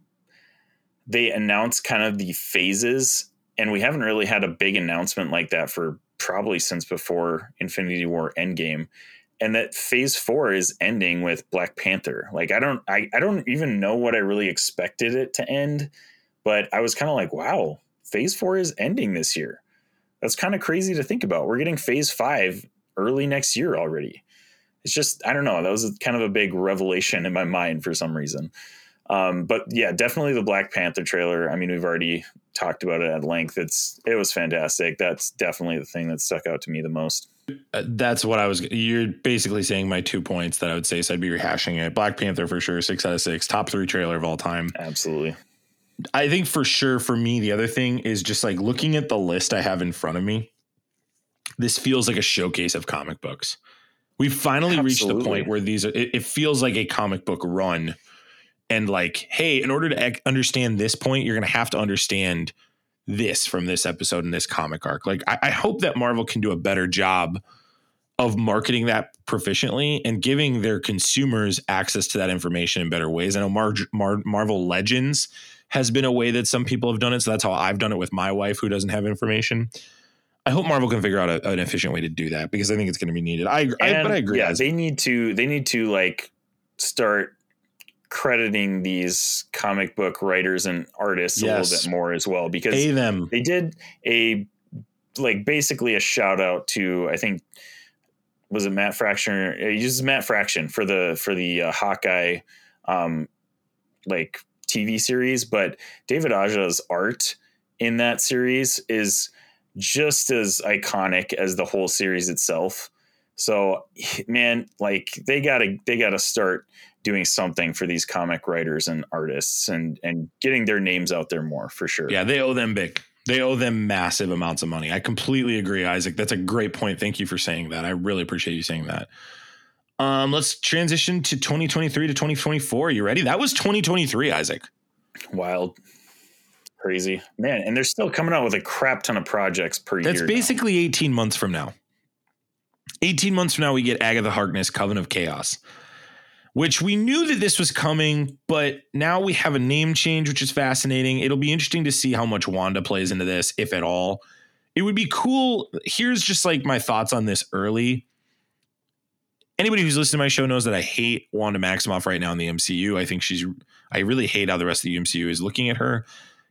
they announced kind of the phases, and we haven't really had a big announcement like that for probably since before Infinity War Endgame. And that phase four is ending with Black Panther. Like I don't I, I don't even know what I really expected it to end, but I was kind of like, wow, phase four is ending this year. That's kind of crazy to think about. We're getting phase five early next year already it's just I don't know. That was kind of a big revelation in my mind for some reason. Um, but yeah, definitely the Black Panther trailer. I mean, we've already talked about it at length. It's it was fantastic. That's definitely the thing that stuck out to me the most. Uh, that's what I was. You're basically saying my two points that I would say. So I'd be rehashing it. Black Panther for sure, six out of six, top three trailer of all time. Absolutely. I think for sure for me, the other thing is just like looking at the list I have in front of me. This feels like a showcase of comic books. We've finally reached the point where these are, it, it feels like a comic book run. And like, hey, in order to understand this point, you're going to have to understand this from this episode and this comic arc. Like, I, I hope that Marvel can do a better job of marketing that proficiently and giving their consumers access to that information in better ways. I know Mar- Mar- Marvel Legends has been a way that some people have done it. So that's how I've done it with my wife who doesn't have information. I hope Marvel can figure out a, an efficient way to do that because I think it's going to be needed. I, I but I agree. Yeah, they need to they need to like start crediting these comic book writers and artists a little bit more as well because pay them. they did a like basically a shout out to I think was it Matt Fraction? He uses Matt Fraction for the for the uh, Hawkeye um, like TV series, but David Aja's art in that series is just as iconic as the whole series itself. So, man, like they gotta they gotta start doing something for these comic writers and artists and and getting their names out there more for sure. Yeah, they owe them big. They owe them massive amounts of money. I completely agree, Isaac. That's a great point. Thank you for saying that. I really appreciate you saying that. Um, let's transition to 2023 to 2024. You ready? That was 2023, Isaac. Wild. Crazy. Man, and they're still coming out with a crap ton of projects per That's year. That's basically 18 months from now. 18 months from now, we get Agatha Harkness, Coven of Chaos, which we knew that this was coming, but now we have a name change, which is fascinating. It'll be interesting to see how much Wanda plays into this, if at all. It would be cool. Here's just like my thoughts on this early. Anybody who's listened to my show knows that I hate Wanda Maximoff right now in the MCU. I think she's, I really hate how the rest of the MCU is looking at her.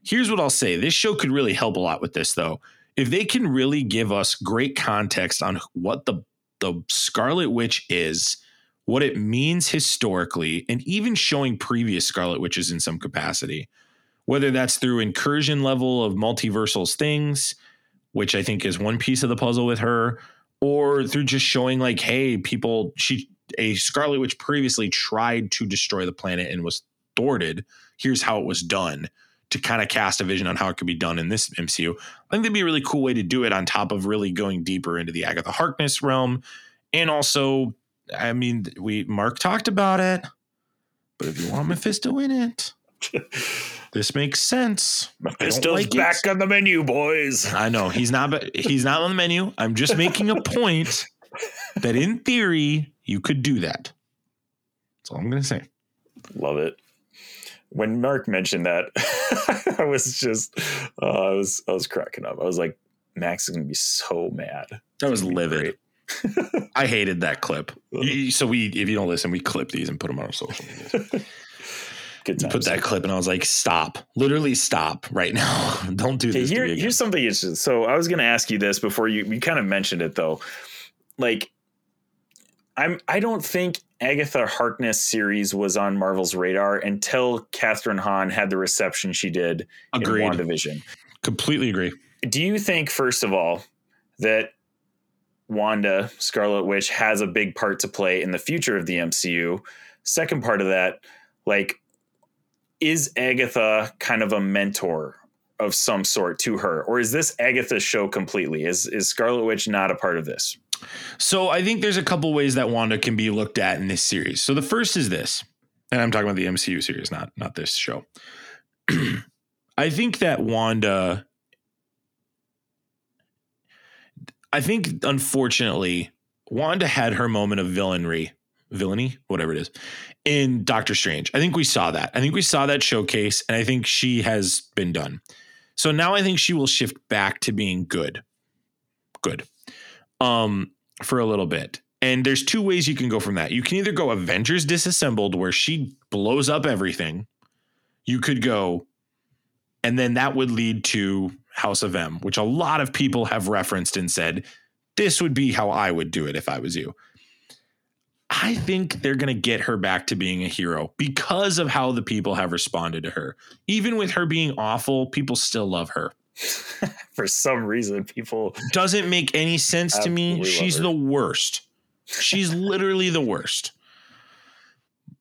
Here's what I'll say. This show could really help a lot with this, though. If they can really give us great context on what the the Scarlet Witch is, what it means historically, and even showing previous Scarlet Witches in some capacity, whether that's through incursion level of multiversals things, which I think is one piece of the puzzle with her, or through just showing like, hey, people, she a Scarlet Witch previously tried to destroy the planet and was thwarted. Here's how it was done to kind of cast a vision on how it could be done in this MCU. I think that'd be a really cool way to do it on top of really going deeper into the Agatha Harkness realm. And also, I mean, we Mark talked about it, but if you want Mephisto in it, this makes sense. Mephisto's like it. back on the menu, boys. I know he's not, but he's not on the menu. I'm just making a point that in theory you could do that. That's all I'm gonna say. Love it. When Mark mentioned that, I was just, uh, I was, I was cracking up. I was like, Max is gonna be so mad. That was livid. I hated that clip. So we, if you don't listen, we clip these and put them on our social media. Good times. Put that clip, and I was like, "Stop! Literally, stop right now! don't do Okay, this." here, me again." here's something interesting. So I was going to ask you this before you you kind of mentioned it though. Like, I'm I don't think Agatha Harkness series was on Marvel's radar until Kathryn Hahn had the reception she did Agreed. in WandaVision. Completely agree. Do you think, first of all, that Wanda Scarlet Witch has a big part to play in the future of the MCU? Second part of that, like, is Agatha kind of a mentor of some sort to her, or is this Agatha's show completely? Is is Scarlet Witch not a part of this? So I think there's a couple ways that Wanda can be looked at in this series. So the first is this, and I'm talking about the MCU series, not not this show. I think that Wanda I think unfortunately Wanda had her moment of villainry, villainy, whatever it is, in Doctor Strange. I think we saw that. I think we saw that showcase and I think she has been done. So now I think she will shift back to being good. Good um for a little bit. And there's two ways you can go from that. You can either go Avengers Disassembled where she blows up everything. You could go and then that would lead to House of M, which a lot of people have referenced and said this would be how I would do it if I was you. I think they're going to get her back to being a hero because of how the people have responded to her. Even with her being awful, people still love her For some reason, people doesn't make any sense to me. She's the worst. She's literally the worst.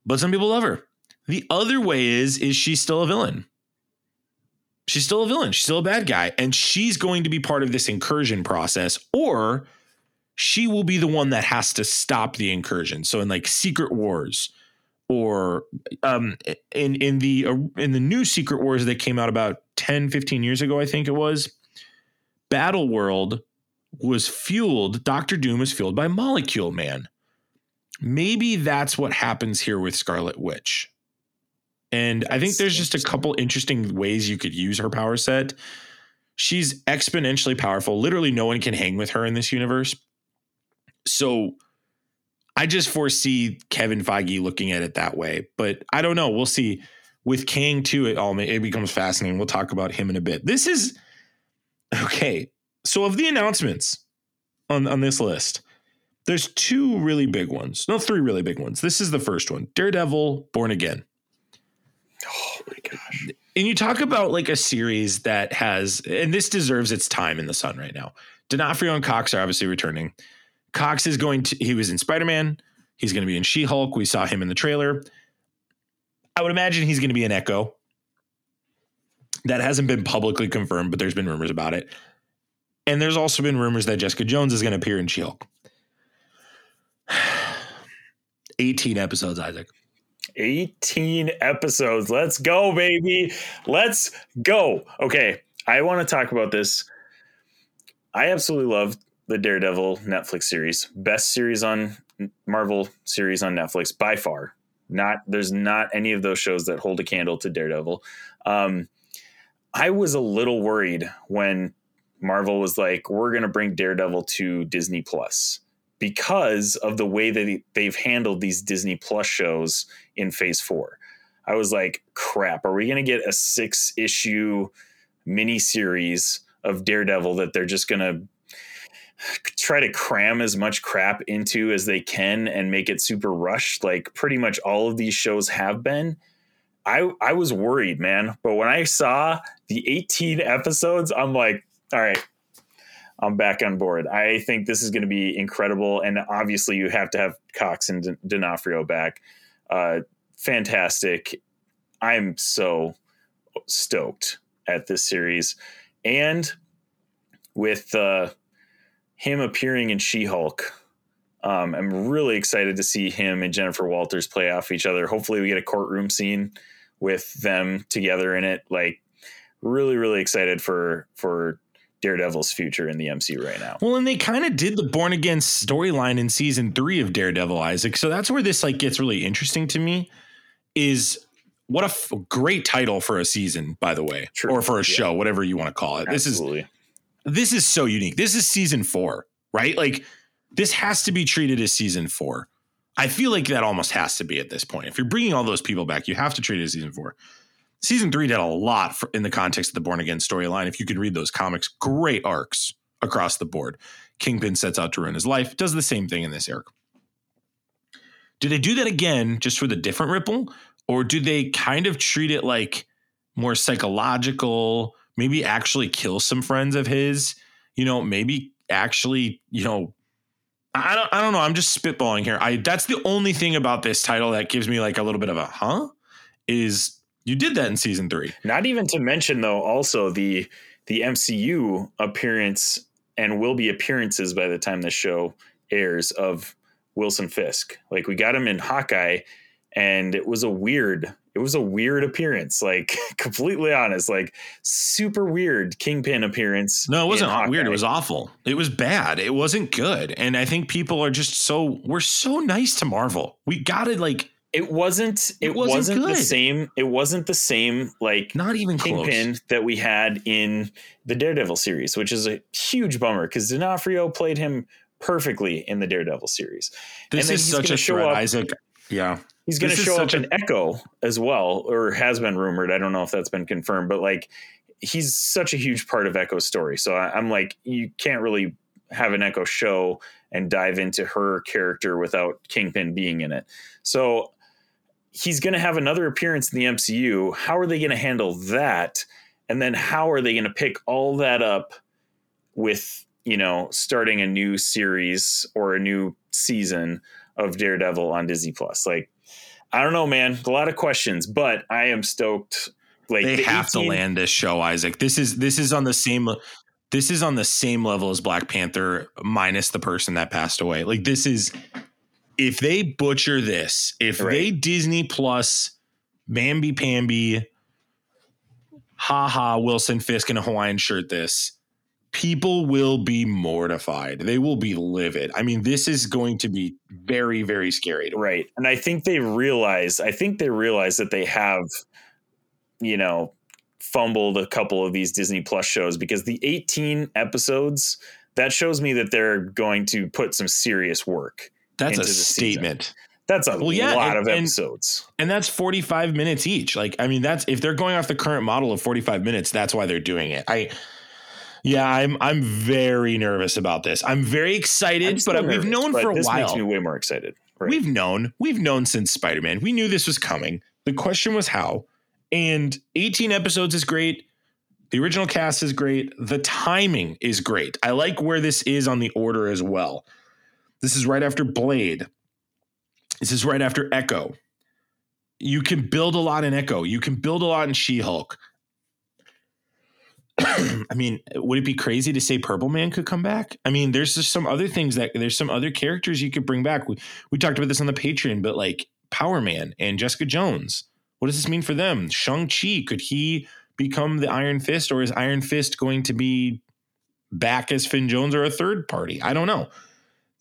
But some people love her. The other way is is she's still a villain. She's still a villain. She's still a bad guy and she's going to be part of this incursion process or she will be the one that has to stop the incursion. So in like Secret Wars or um in in the in the new Secret Wars that came out about 10 15 years ago I think it was Battle World was fueled, Doctor Doom was fueled by Molecule Man. Maybe that's what happens here with Scarlet Witch. And I think there's just a couple interesting ways you could use her power set. She's exponentially powerful. Literally, no one can hang with her in this universe. So I just foresee Kevin Feige looking at it that way. But I don't know. We'll see. With Kang too, it all it becomes fascinating. We'll talk about him in a bit. This is okay. So of the announcements on on this list, there's two really big ones. No, three really big ones. This is the first one. Daredevil Born Again. Oh my gosh. and you talk about like a series that has, and this deserves its time in the sun right now. D'Onofrio and Cox are obviously returning. Cox is going to, he was in Spider Man. He's going to be in She Hulk. We saw him in the trailer. I would imagine he's going to be an Echo. That hasn't been publicly confirmed, but there's been rumors about it. And there's also been rumors that Jessica Jones is going to appear in She Hulk. 18 episodes, Isaac. 18 episodes. Let's go, baby. Let's go. Okay. I want to talk about this. I absolutely love the Daredevil Netflix series. Best series on Marvel series on Netflix by far. Not there's not any of those shows that hold a candle to Daredevil. Um, I was a little worried when Marvel was like, "We're going to bring Daredevil to Disney Plus." because of the way that they've handled these Disney Plus shows in phase four. I was like, crap, are we going to get a six issue mini series of Daredevil that they're just going to try to cram as much crap into as they can and make it super rushed like pretty much all of these shows have been? I I was worried, man. But when I saw the 18 episodes, I'm like, all right, I'm back on board. I think this is going to be incredible, and obviously you have to have Cox and D'Onofrio back. Uh, fantastic! I'm so stoked at this series, and with uh, him appearing in She-Hulk. Um, I'm really excited to see him and Jennifer Walters play off each other. Hopefully, we get a courtroom scene with them together in it. Like, really, really excited for for Daredevil's future in the MCU right now. Well, and they kind of did the born again storyline in season three of Daredevil, Isaac. So that's where this like gets really interesting to me. Is what a f- great title for a season, by the way, True. or for a Yeah. show, whatever you want to call it. Absolutely. This is this is so unique. This is season four, right? Like this has to be treated as season four. I feel like that almost has to be at this point. If you're bringing all those people back, you have to treat it as season four. Season three did a lot for, in the context of the Born Again storyline. If you could read those comics, great arcs across the board. Kingpin sets out to ruin his life, does the same thing in this arc. Do they do that again just with a different ripple? Or do they kind of treat it like more psychological, maybe actually kill some friends of his? You know, maybe actually, you know, I don't I don't know. I'm just spitballing here. I that's the only thing about this title that gives me like a little bit of a huh is you did that in season three. Not even to mention though, also the the MCU appearance and will be appearances by the time the show airs of Wilson Fisk. Like we got him in Hawkeye, and it was a weird. It was a weird appearance. Like completely honest, like super weird Kingpin appearance. No, it wasn't weird. It was awful. It was bad. It wasn't good. And I think people are just so we're so nice to Marvel. We gotta like It wasn't. It, It wasn't wasn't, the same. It wasn't the same. Like not even close. Kingpin that we had in the Daredevil series, which is a huge bummer because D'Onofrio played him perfectly in the Daredevil series. This is such a show threat, up- Isaac. Yeah. He's going to show up a- in Echo as well, or has been rumored. I don't know if that's been confirmed, but like he's such a huge part of Echo's story. So I, I'm like, you can't really have an Echo show and dive into her character without Kingpin being in it. So he's going to have another appearance in the MCU. How are they going to handle that? And then how are they going to pick all that up with, you know, starting a new series or a new season of Daredevil on Disney Plus? Like, I don't know, man. A lot of questions, but I am stoked. Like they the have to land this show, Isaac. This is this is on the same this is on the same level as Black Panther minus the person that passed away. Like this is if they butcher this, if Right. they Disney Plus Bambi Pambi ha ha Wilson Fisk in a Hawaiian shirt this people will be mortified. They will be livid. I mean, this is going to be very, very scary. Right. And I think they realize, I think they realize that they have, you know, fumbled a couple of these Disney Plus shows because the 18 episodes, that shows me that they're going to put some serious work. That's a the season. statement. That's a Well, yeah, lot and- of and- episodes. And that's 45 minutes each. Like, I mean, that's if they're going off the current model of 45 minutes, that's why they're doing it. I yeah, I'm I'm very nervous about this. I'm very I'm excited, still but we've known but for a this while. makes me way more excited. Right. We've known. We've known since Spider-Man. We knew this was coming. The question was how. And 18 episodes is great. The original cast is great. The timing is great. I like where this is on the order as well. This is right after Blade. This is right after Echo. You can build a lot in Echo. You can build a lot in She Hulk. I mean, would it be crazy to say Purple Man could come back? I mean, there's just some other things that there's some other characters you could bring back. We we talked about this on the Patreon, but like Power Man and Jessica Jones. What does this mean for them? Shang Chi could he become the Iron Fist, or is Iron Fist going to be back as Finn Jones or a third party? I don't know.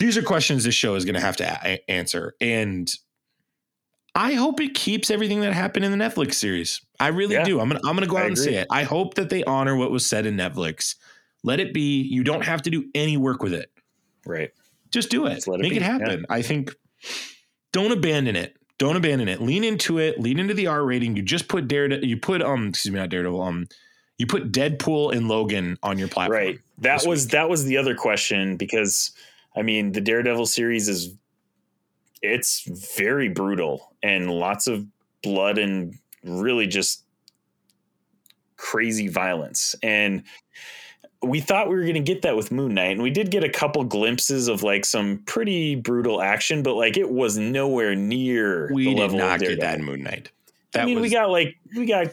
These are questions this show is going to have to a- answer, and I hope it keeps everything that happened in the Netflix series. I really Yeah. do. I'm gonna I'm gonna go I out and say it. I hope that they honor what was said in Netflix. Let it be. You don't have to do any work with it. Right. Just do it. Just let it Make be, it happen. I think don't abandon it. Don't abandon it. Lean into it. Lean into the R rating. You just put Daredevil. You put um. Excuse me, not Daredevil. Um. You put Deadpool and Logan on your platform. Right. That was week. that was the other question because I mean the Daredevil series is it's very brutal and lots of blood and really just crazy violence and we thought we were going to get that with Moon Knight and we did get a couple glimpses of like some pretty brutal action but like it was nowhere near We the did level not of get that in Moon Knight. That I mean, was, we got like we got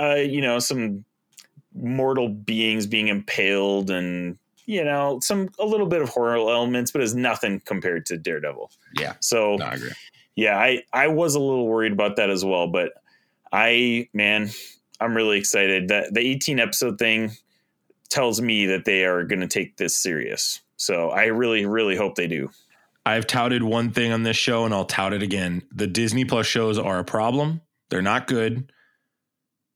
uh, you know some mortal beings being impaled and you know some a little bit of horror elements, but it's nothing compared to Daredevil. yeah. So No, I agree. yeah, I I was a little worried about that as well, but I man, I'm really excited that the 18 episode thing tells me that they are going to take this serious. So I really really hope they do. I've touted one thing on this show and I'll tout it again. The Disney Plus shows are a problem. They're not good.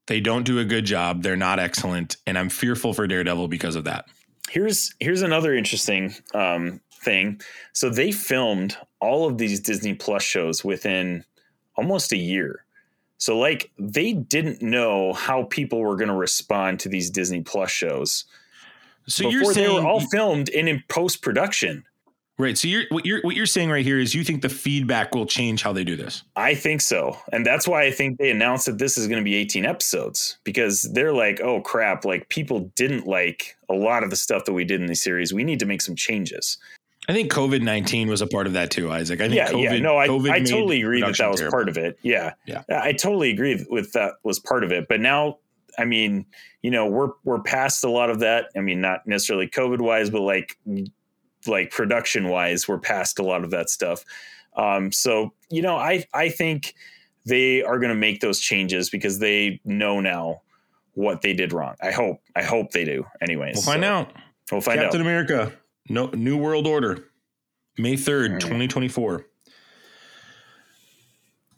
They don't do a good job. They're not excellent. And I'm fearful for Daredevil because of that. Here's here's another interesting um, thing. So they filmed all of these Disney Plus shows within almost a year. So like they didn't know how people were going to respond to these Disney Plus shows So before you're they were all filmed and in post production. Right. So you're what you're what you're saying right here is you think the feedback will change how they do this. I think so. And that's why I think they announced that this is going to be 18 episodes because they're like, oh crap, like people didn't like a lot of the stuff that we did in the series. We need to make some changes. I think COVID nineteen was a part of that too, Isaac. I think yeah, COVID, yeah. No, I, COVID I totally agree that that was terrible. part of it. Yeah. Yeah. I totally agree with that was part of it. But now, I mean, you know, we're we're past a lot of that. I mean, not necessarily COVID wise, but like like production wise, we're past a lot of that stuff. Um, so you know, I I think they are going to make those changes because they know now what they did wrong. I hope. I hope they do. Anyways, We'll find So, out. We'll find out. Captain. America, no New World Order, May third, Mm. twenty twenty four.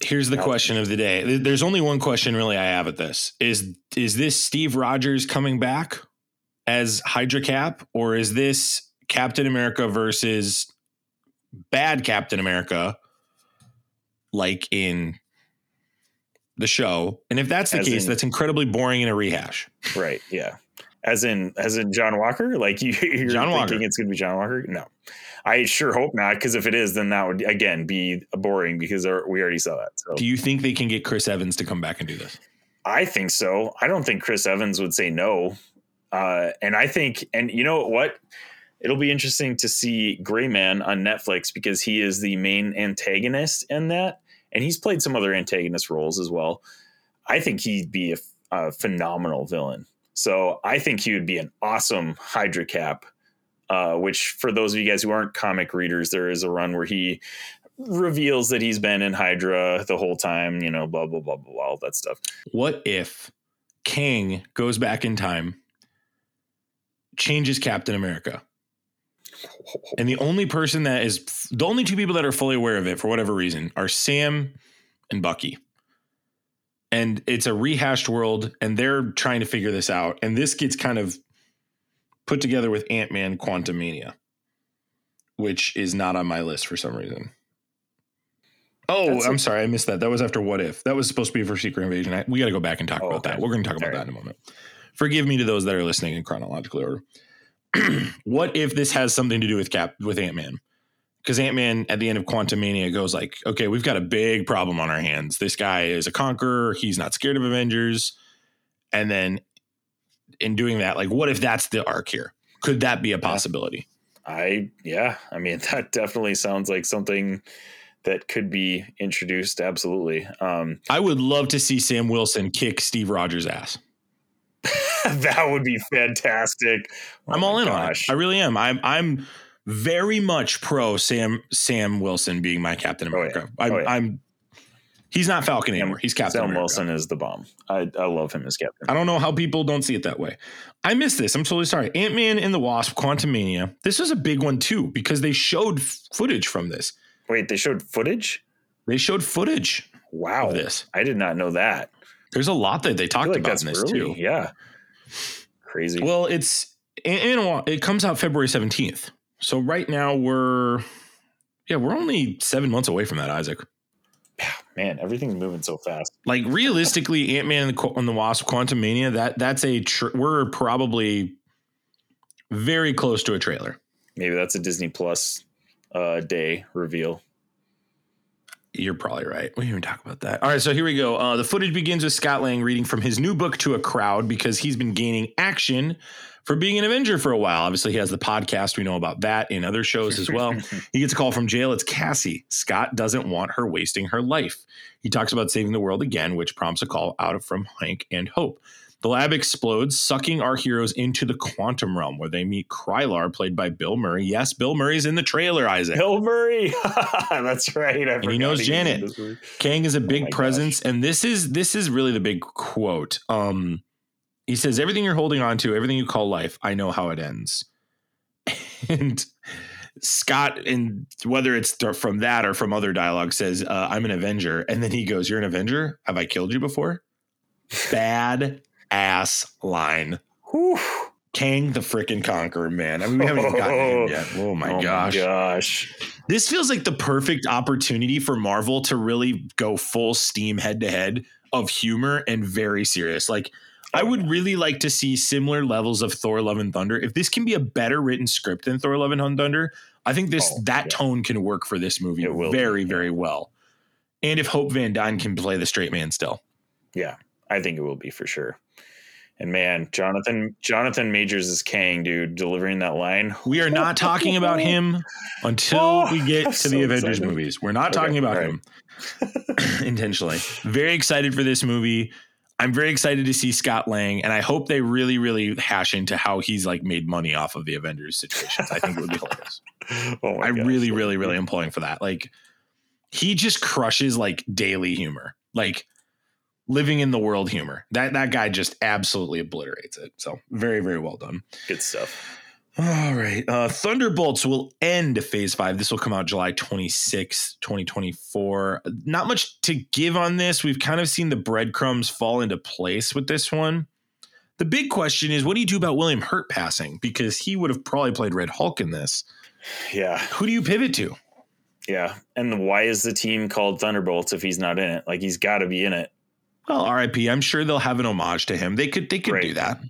Here's the question of the day. There's only one question really I have at this. Is is this Steve Rogers coming back as Hydra Cap, or is this Captain America versus bad Captain America, like in the show? And if that's the As case, in- that's incredibly boring and a rehash. Right. Yeah. As in, as in John Walker. Like you, you're John thinking Walker. it's going to be John Walker. No, I sure hope not. Because if it is, then that would again be boring because we already saw that. So Do you think they can get Chris Evans to come back and do this? I think so. I don't think Chris Evans would say no. Uh, and I think, and you know what? It'll be interesting to see Gray Man on Netflix because he is the main antagonist in that, and he's played some other antagonist roles as well. I think he'd be a, a phenomenal villain. So I think he would be an awesome Hydra Cap. Uh, which, for those of you guys who aren't comic readers, there is a run where he reveals that he's been in Hydra the whole time. You know, blah blah blah blah, blah all that stuff. What if Kang goes back in time, changes Captain America? And the only person that is the only two people that are fully aware of it for whatever reason are Sam and Bucky. And it's a rehashed world, and they're trying to figure this out. And this gets kind of put together with Ant Man Quantumania, which is not on my list for some reason. Oh, That's I'm sorry, I missed that. That was after What If. That was supposed to be for Secret Invasion. I, we got to go back and talk Oh, about okay. that. We're going to talk about All that in a moment. Forgive me to those that are listening in chronological order. what if this has something to do with Cap with Ant Man? because Ant Man at the end of Quantumania goes like, okay, we've got a big problem on our hands. This guy is a conqueror. He's not scared of Avengers. And then in doing that, like, what if that's the arc here? Could that be a possibility? I yeah, I mean that definitely sounds like something that could be introduced. Absolutely. Um, I would love to see Sam Wilson kick Steve Rogers' ass. that would be fantastic. Oh I'm all in gosh. on it. I really am. I'm I'm very much pro Sam Sam Wilson being my Captain Oh, yeah. America. I'm, Oh, yeah. I'm he's not Falcon anymore. He's Captain Sam America. Wilson is the bomb. I, I love him as Captain. I don't know how people don't see it that way. I missed this. I'm totally sorry. Ant Man and the Wasp, Quantumania. This was a big one too because they showed f- footage from this. Wait, they showed footage. They showed footage Wow, of this. I did not know that. There's a lot that they talked like about in this early. too. Yeah, crazy. Well, it's and, it comes out February 17th. So right now we're yeah, we're only 7 months away from that, Isaac. Man, everything's moving so fast. Like realistically, Ant Man and the, and the Wasp, Quantumania. That that's a tr- we're probably very close to a trailer. Maybe that's a Disney Plus uh, day reveal. You're probably right. We didn't even talk about that. All right, so here we go. Uh, the footage begins with Scott Lang reading from his new book to a crowd because he's been gaining action for being an Avenger for a while. Obviously, he has the podcast. We know about that in other shows as well. he gets a call from jail. It's Cassie. Scott doesn't want her wasting her life. He talks about saving the world again, which prompts a call out of from Hank and Hope. The lab explodes, sucking our heroes into the quantum realm where they meet Krylar, played by Bill Murray. Yes, Bill Murray's in the trailer, Isaac. Bill Murray. that's right. I he knows Janet. Kang is a big Oh presence, and this is this is really the big quote. Um, he says, "Everything you're holding on to, everything you call life, I know how it ends." and Scott, and whether it's th- from that or from other dialogue, says, uh, "I'm an Avenger," and then he goes, "You're an Avenger? Have I killed you before?" Bad ass line. Whew. Kang the freaking Conqueror, man. I mean, we haven't even gotten him yet. Oh my oh gosh. My gosh. This feels like the perfect opportunity for Marvel to really go full steam head to head of humor and very serious. Like, I oh, would really like to see similar levels of Thor: Love and Thunder. If this can be a better written script than Thor: Love and Thunder, I think this Oh, that yeah. tone can work for this movie be, very, yeah. very well. And if Hope Van Dyne can play the straight man still, Yeah, I think it will be for sure. And man, Jonathan Jonathan Majors is Kang, dude, delivering that line. we are not talking about him until Oh, we get to so the Avengers excited. movies. We're not Okay, talking about right. him intentionally. Very excited for this movie. I'm very excited to see Scott Lang, and I hope they really, really hash into how he's like made money off of the Avengers situations. I think it would be hilarious. Oh I gosh. really, really, really am pulling for that. Like, he just crushes like daily humor, like living in the world humor. That that guy just absolutely obliterates it. So very, very well done. good stuff. All right. Uh, Thunderbolts will end phase five. This will come out July 26, 2024. Not much to give on this. We've kind of seen the breadcrumbs fall into place with this one. The big question is what do you do about William Hurt passing? Because he would have probably played Red Hulk in this. Yeah, Who do you pivot to? yeah. And why is the team called Thunderbolts if he's not in it? Like he's got to be in it. Well, RIP. I'm sure they'll have an homage to him. They could they could Right. do that.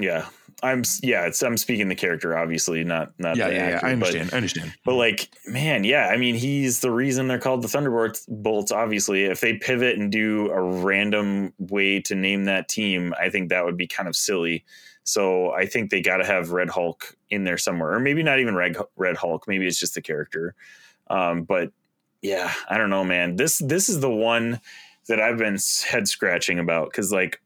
Yeah, I'm. Yeah, it's. I'm speaking the character, obviously, not not Yeah, the yeah, yeah. actor, I but- understand. I understand. But like, man, yeah, I mean, he's the reason they're called the Thunderbolts. Bolts, obviously, if they pivot and do a random way to name that team, I think that would be kind of silly. So I think they got to have Red Hulk in there somewhere, or maybe not even Red Red Hulk. Maybe it's just the character. Um, but yeah, I don't know, man. This this is the one that I've been head scratching about because like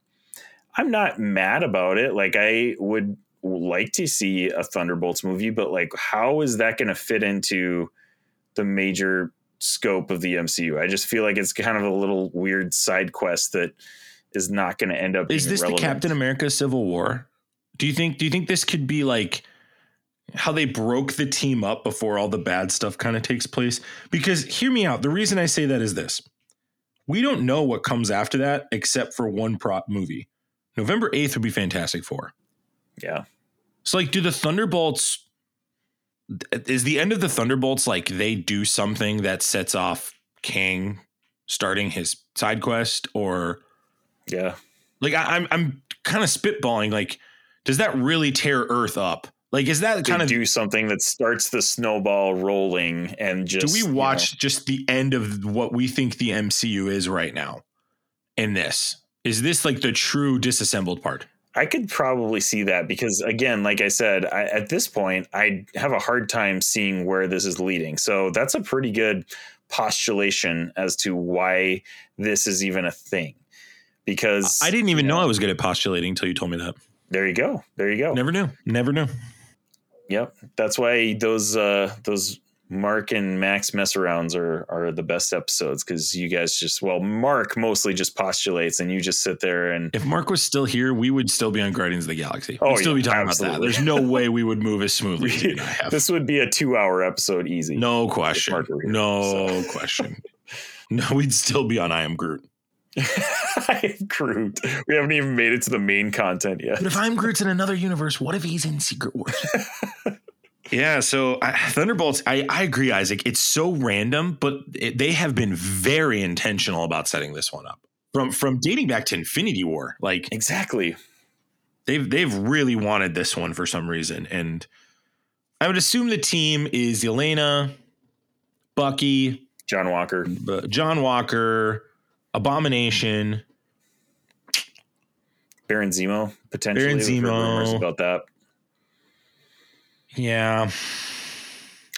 I'm not mad about it. Like I would like to see a Thunderbolts movie, but like how is that going to fit into the major scope of the MCU? I just feel like it's kind of a little weird side quest that is not going to end up. Is this relevant. the Captain America Civil War? Do you think do you think this could be like how they broke the team up before all the bad stuff kind of takes place? Because hear me out. The reason I say that is this. We don't know what comes after that except for one prop movie. November 8th would be Fantastic Four. Yeah, So like do the Thunderbolts is the end of the Thunderbolts like they do something that sets off Kang starting his side quest or yeah, like I, I'm I'm kind of spitballing. Like, does that really tear Earth up Like, is that kind of do something that starts the snowball rolling and just do we you know, watch just the end of what we think the MCU is right now in this? Is this like the true disassembled part? I could probably see that because, again, like I said, I, at this point, I have a hard time seeing where this is leading. So that's a pretty good postulation as to why this is even a thing. Because I didn't even you know I was good at postulating until you told me that. There you go. There you go. Never knew. Never knew. Yep. That's why those uh, those Mark and Max mess arounds are are the best episodes because you guys just well, Mark mostly just postulates and you just sit there and If Mark was still here, we would still be on Guardians of the Galaxy. Oh, We'd still yeah, be talking about that. There's no way we would move as smoothly as you and I have. this would be a two hour episode easy. No question. Here, No question. No, we'd still be on I Am Groot. I am Groot. We haven't even made it to the main content yet. But if I'm Groot's in another universe, what if he's in Secret Wars? yeah, so I, Thunderbolts, I, I agree, Isaac. It's so random, but it, they have been very intentional about setting this one up. From from dating back to Infinity War, like Exactly. they've they've really wanted this one for some reason, and I would assume the team is Elena, Bucky, John Walker. John Walker, Abomination, Baron Zemo, potentially. Baron We've rumors Zemo. About that. yeah,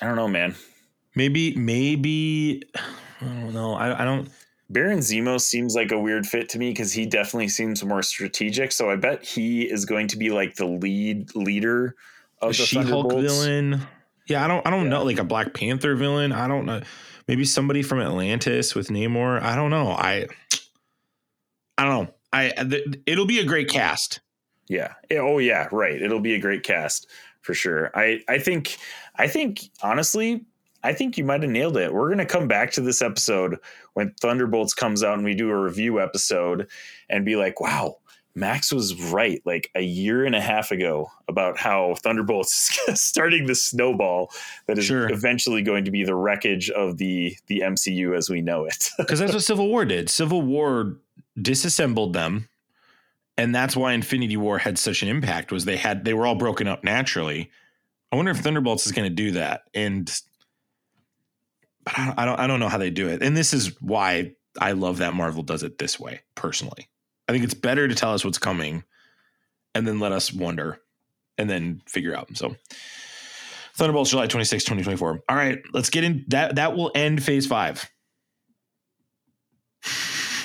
I don't know, man. maybe maybe I don't know. I, I don't. Baron Zemo seems like a weird fit to me because he definitely seems more strategic. So I bet he is going to be like the lead leader of the She-Hulk villain. Yeah, I don't I don't Yeah. know like a Black Panther villain. I don't know. Maybe somebody from Atlantis with Namor. I don't know. I I don't know. I it'll be a great cast. Yeah. Oh yeah, right. It'll be a great cast for sure. I I think I think honestly, I think you might have nailed it. We're gonna come back to this episode when Thunderbolts comes out and we do a review episode and be like, wow, Max was right like a year and a half ago about how Thunderbolts is starting the snowball that is Sure. eventually going to be the wreckage of the the MCU as we know it. Because that's what Civil War did. Civil War disassembled them. And that's why Infinity War had such an impact was they had they were all broken up naturally. I wonder if Thunderbolts is going to do that. And but I don't, I don't I don't know how they do it. And this is why I love that Marvel does it this way, personally. I think it's better to tell us what's coming and then let us wonder and then figure out. So Thunderbolts July 26, 2024. All right, let's get in that that will end phase 5.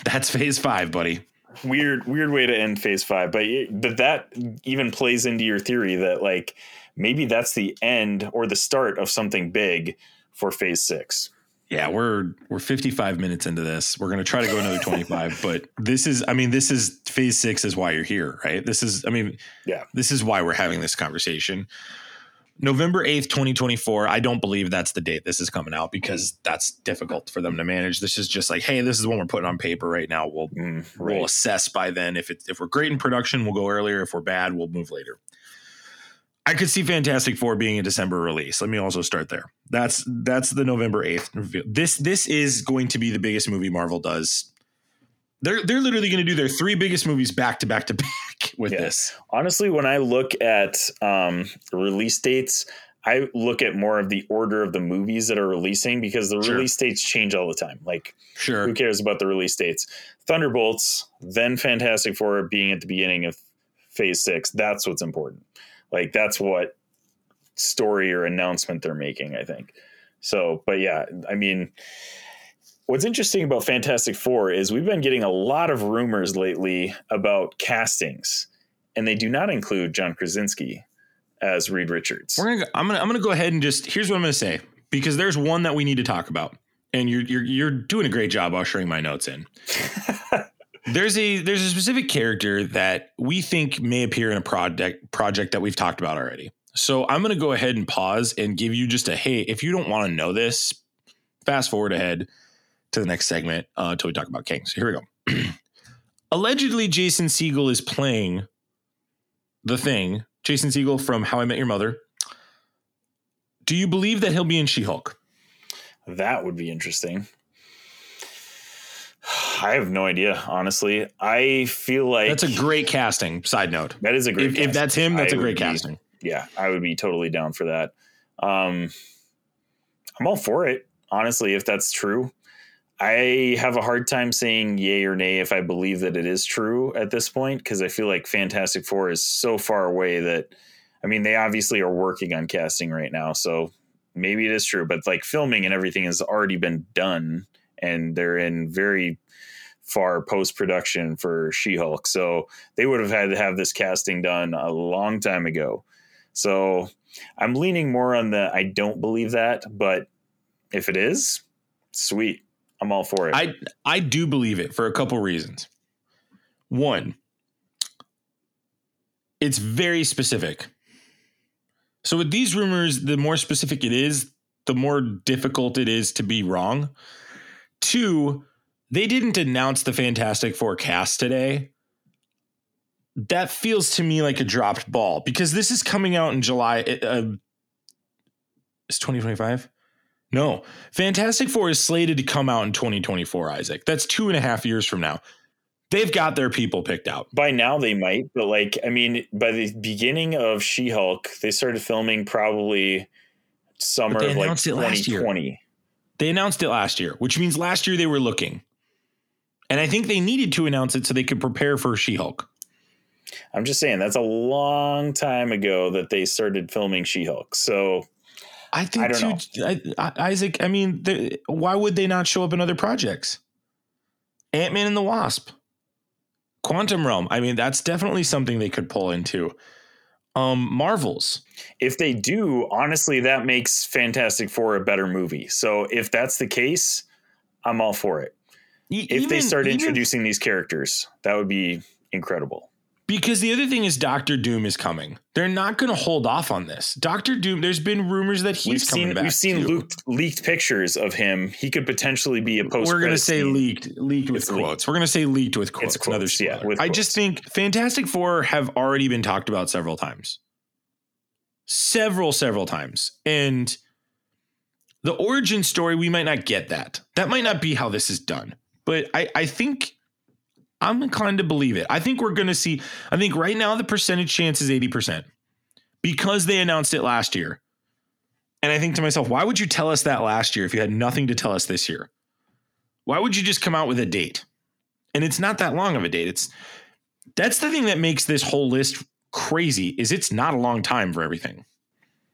That's phase 5, buddy. weird weird way to end phase five but but that even plays into your theory that like maybe that's the end or the start of something big for phase six Yeah, we're we're 55 minutes into this. We're going to try to go another 25, but this is I mean this is phase 6 is why you're here, right? This is I mean Yeah. This is why we're having this conversation. November 8th, 2024. I don't believe that's the date this is coming out because that's difficult for them to manage. This is just like, hey, this is what we're putting on paper right now. We'll Mm, we'll assess by then. If it's if we're great in production, we'll go earlier. If we're bad, we'll move later. I could see Fantastic Four being a December release. Let me also start there. That's that's the November eighth reveal. This this is going to be the biggest movie Marvel does. They're they're literally going to do their three biggest movies back to back to back with Yeah. this. honestly when i look at um release dates i look at more of the order of the movies that are releasing because the Sure. release dates change all the time like Sure. who cares about the release dates thunderbolts then fantastic four being at the beginning of phase six that's what's important like that's what story or announcement they're making i think so but yeah i mean what's interesting about fantastic four is we've been getting a lot of rumors lately about castings and they do not include john krasinski as reed richards We're gonna. Go, I'm gonna. I'm gonna go ahead and just. Here's what I'm gonna say because there's one that we need to talk about, and you're you're you're doing a great job ushering my notes in. there's a there's a specific character that we think may appear in a project project that we've talked about already. So I'm gonna go ahead and pause and give you just a hey. If you don't want to know this, fast forward ahead to the next segment uh, until we talk about King. So here we go. Allegedly, Jason Segel is playing the thing. Jason Segel from How I Met Your Mother. Do you believe that he'll be in She Hulk? that would be interesting i have no idea honestly i feel like That's a great casting. Side note. that is a great If, if that's him, that's I a great would be- casting. yeah, I would be totally down for that. Um, I'm all for it, honestly, if that's true. I have a hard time saying yay or nay if I believe that it is true at this point because I feel like Fantastic Four is so far away that I mean they obviously are working on casting right now, so maybe it is true, but like filming and everything has already been done and they're in very far post production for She Hulk. So they would have had to have this casting done a long time ago. So I'm leaning more on the I don't believe that, but if it is, sweet. I'm all for it. I I do believe it for a couple reasons. One, it's very specific. So with these rumors, the more specific it is, the more difficult it is to be wrong. Two, they didn't announce the Fantastic Four cast today. That feels to me like a dropped ball because this is coming out in July. Uh, it's 2025. No, Fantastic Four is slated to come out in 2024, Isaac. That's two and a half years from now. They've got their people picked out. By now they might, but like, I mean, by the beginning of She Hulk, they started filming probably summer of like 2020. They announced it last year, which means last year they were looking. And I think they needed to announce it so they could prepare for She Hulk. I'm just saying that's a long time ago that they started filming She Hulk. So I think I too, I, I, Isaac. I mean, why would they not show up in other projects? Ant Man and the Wasp, Quantum Realm. I mean, that's definitely something they could pull into. Um, Marvels. If they do, honestly, that makes Fantastic Four a better movie. So if that's the case, I'm all for it. E- if even, they start introducing even, these characters, that would be incredible. Because the other thing is Doctor Doom is coming. They're not going to hold off on this. Doctor Doom. There's been rumors that he's we've coming seen, back. We've seen leaked, leaked pictures of him. He could potentially be a post. We're going to say leaked, leaked with it's quotes. Leaked. We're going to say leaked with quotes. It's quotes, Another yeah. I just think Fantastic Four have already been talked about several times, several, several times, and the origin story we might not get that. That might not be how this is done. But I, I think I'm inclined to believe it. I think we're going to see, I think right now the percentage chance is 80% because they announced it last year. And I think to myself, why would you tell us that last year if you had nothing to tell us this year? Why would you just come out with a date? And it's not that long of a date. It's that's the thing that makes this whole list crazy is it's not a long time for everything.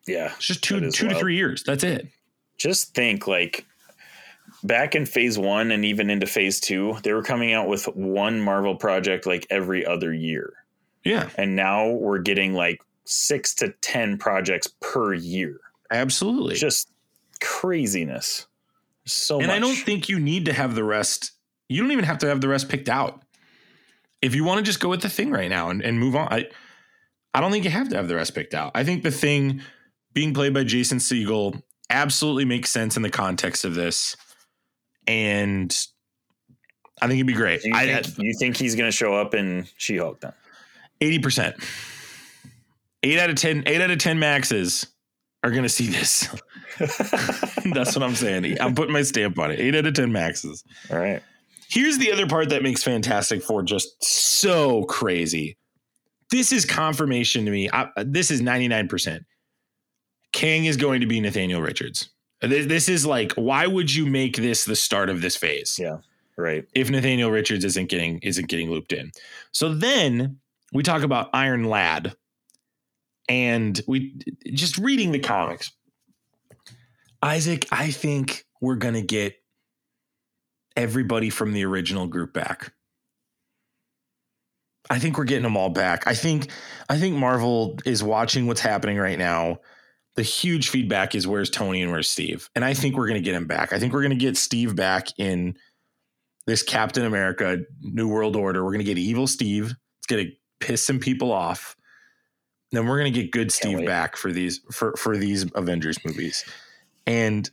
Yeah. It's just two two wild. to 3 years. That's it. Just think like back in phase one and even into phase two, they were coming out with one Marvel project like every other year. Yeah. And now we're getting like six to 10 projects per year. Absolutely. Just craziness. So and much. I don't think you need to have the rest. You don't even have to have the rest picked out. If you want to just go with the thing right now and, and move on, I, I don't think you have to have the rest picked out. I think the thing being played by Jason Segel absolutely makes sense in the context of this and I think it'd be great. you, I, think, you think he's going to show up in She Hulk then? Eighty percent. Eight out of ten. Eight out of ten maxes are going to see this. That's what I'm saying. I'm putting my stamp on it. Eight out of ten maxes. All right. Here's the other part that makes Fantastic Four just so crazy. This is confirmation to me. I, this is 99%. Kang is going to be Nathaniel Richards. This is like, why would you make this the start of this phase? Yeah, right. If Nathaniel Richards isn't getting isn't getting looped in, so then we talk about Iron Lad, and we just reading the comics. Isaac, I think we're gonna get everybody from the original group back. I think we're getting them all back. I think I think Marvel is watching what's happening right now the huge feedback is where's Tony and where's Steve? And I think we're going to get him back. I think we're going to get Steve back in this Captain America New World Order. We're going to get evil Steve. It's going to piss some people off. Then we're going to get good Steve back for these for for these Avengers movies. And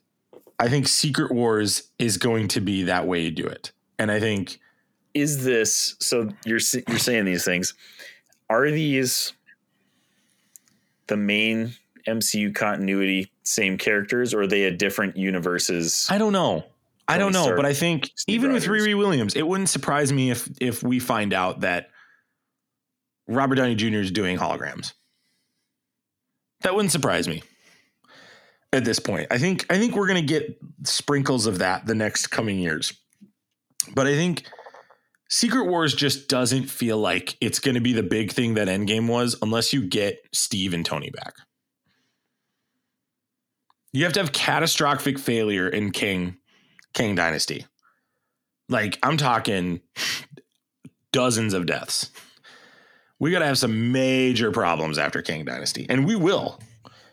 I think Secret Wars is going to be that way to do it. And I think is this so you're you're saying these things are these the main MCU continuity same characters, or are they a different universes? I don't know. I don't know, but I think Steve even Rogers. with Riri Williams, it wouldn't surprise me if if we find out that Robert Downey Jr. is doing holograms. That wouldn't surprise me at this point. I think I think we're gonna get sprinkles of that the next coming years. But I think Secret Wars just doesn't feel like it's gonna be the big thing that Endgame was unless you get Steve and Tony back. You have to have catastrophic failure in Kang Kang Dynasty. Like I'm talking dozens of deaths. We got to have some major problems after Kang Dynasty, and we will.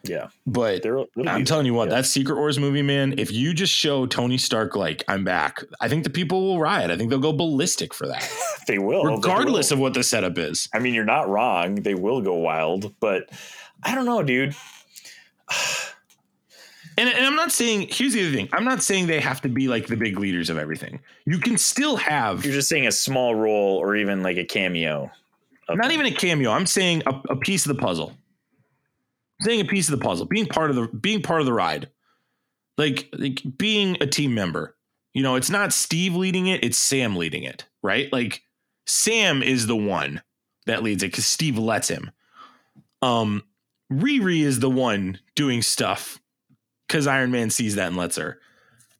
Yeah, But There- I'm telling you what, yeah. that Secret Wars movie, man. If you just show Tony Stark like I'm back, I think the people will riot. I think they'll go ballistic for that, they will, they regardless will. of what the setup is. I mean, you're not wrong. They will go wild, but I don't know, dude. And, and I'm not saying. Here's the other thing. I'm not saying they have to be like the big leaders of everything. You can still have You're just saying a small role or even like a cameo. not them. even a cameo. I'm saying a, a piece of the puzzle. I'm saying a piece of the puzzle, being part of the being part of the ride, like, like being a team member. You know, it's not Steve leading it; it's Sam leading it, right? Like Sam is the one that leads it because Steve lets him. Um, Riri is the one doing stuff because Iron Man sees that and lets her.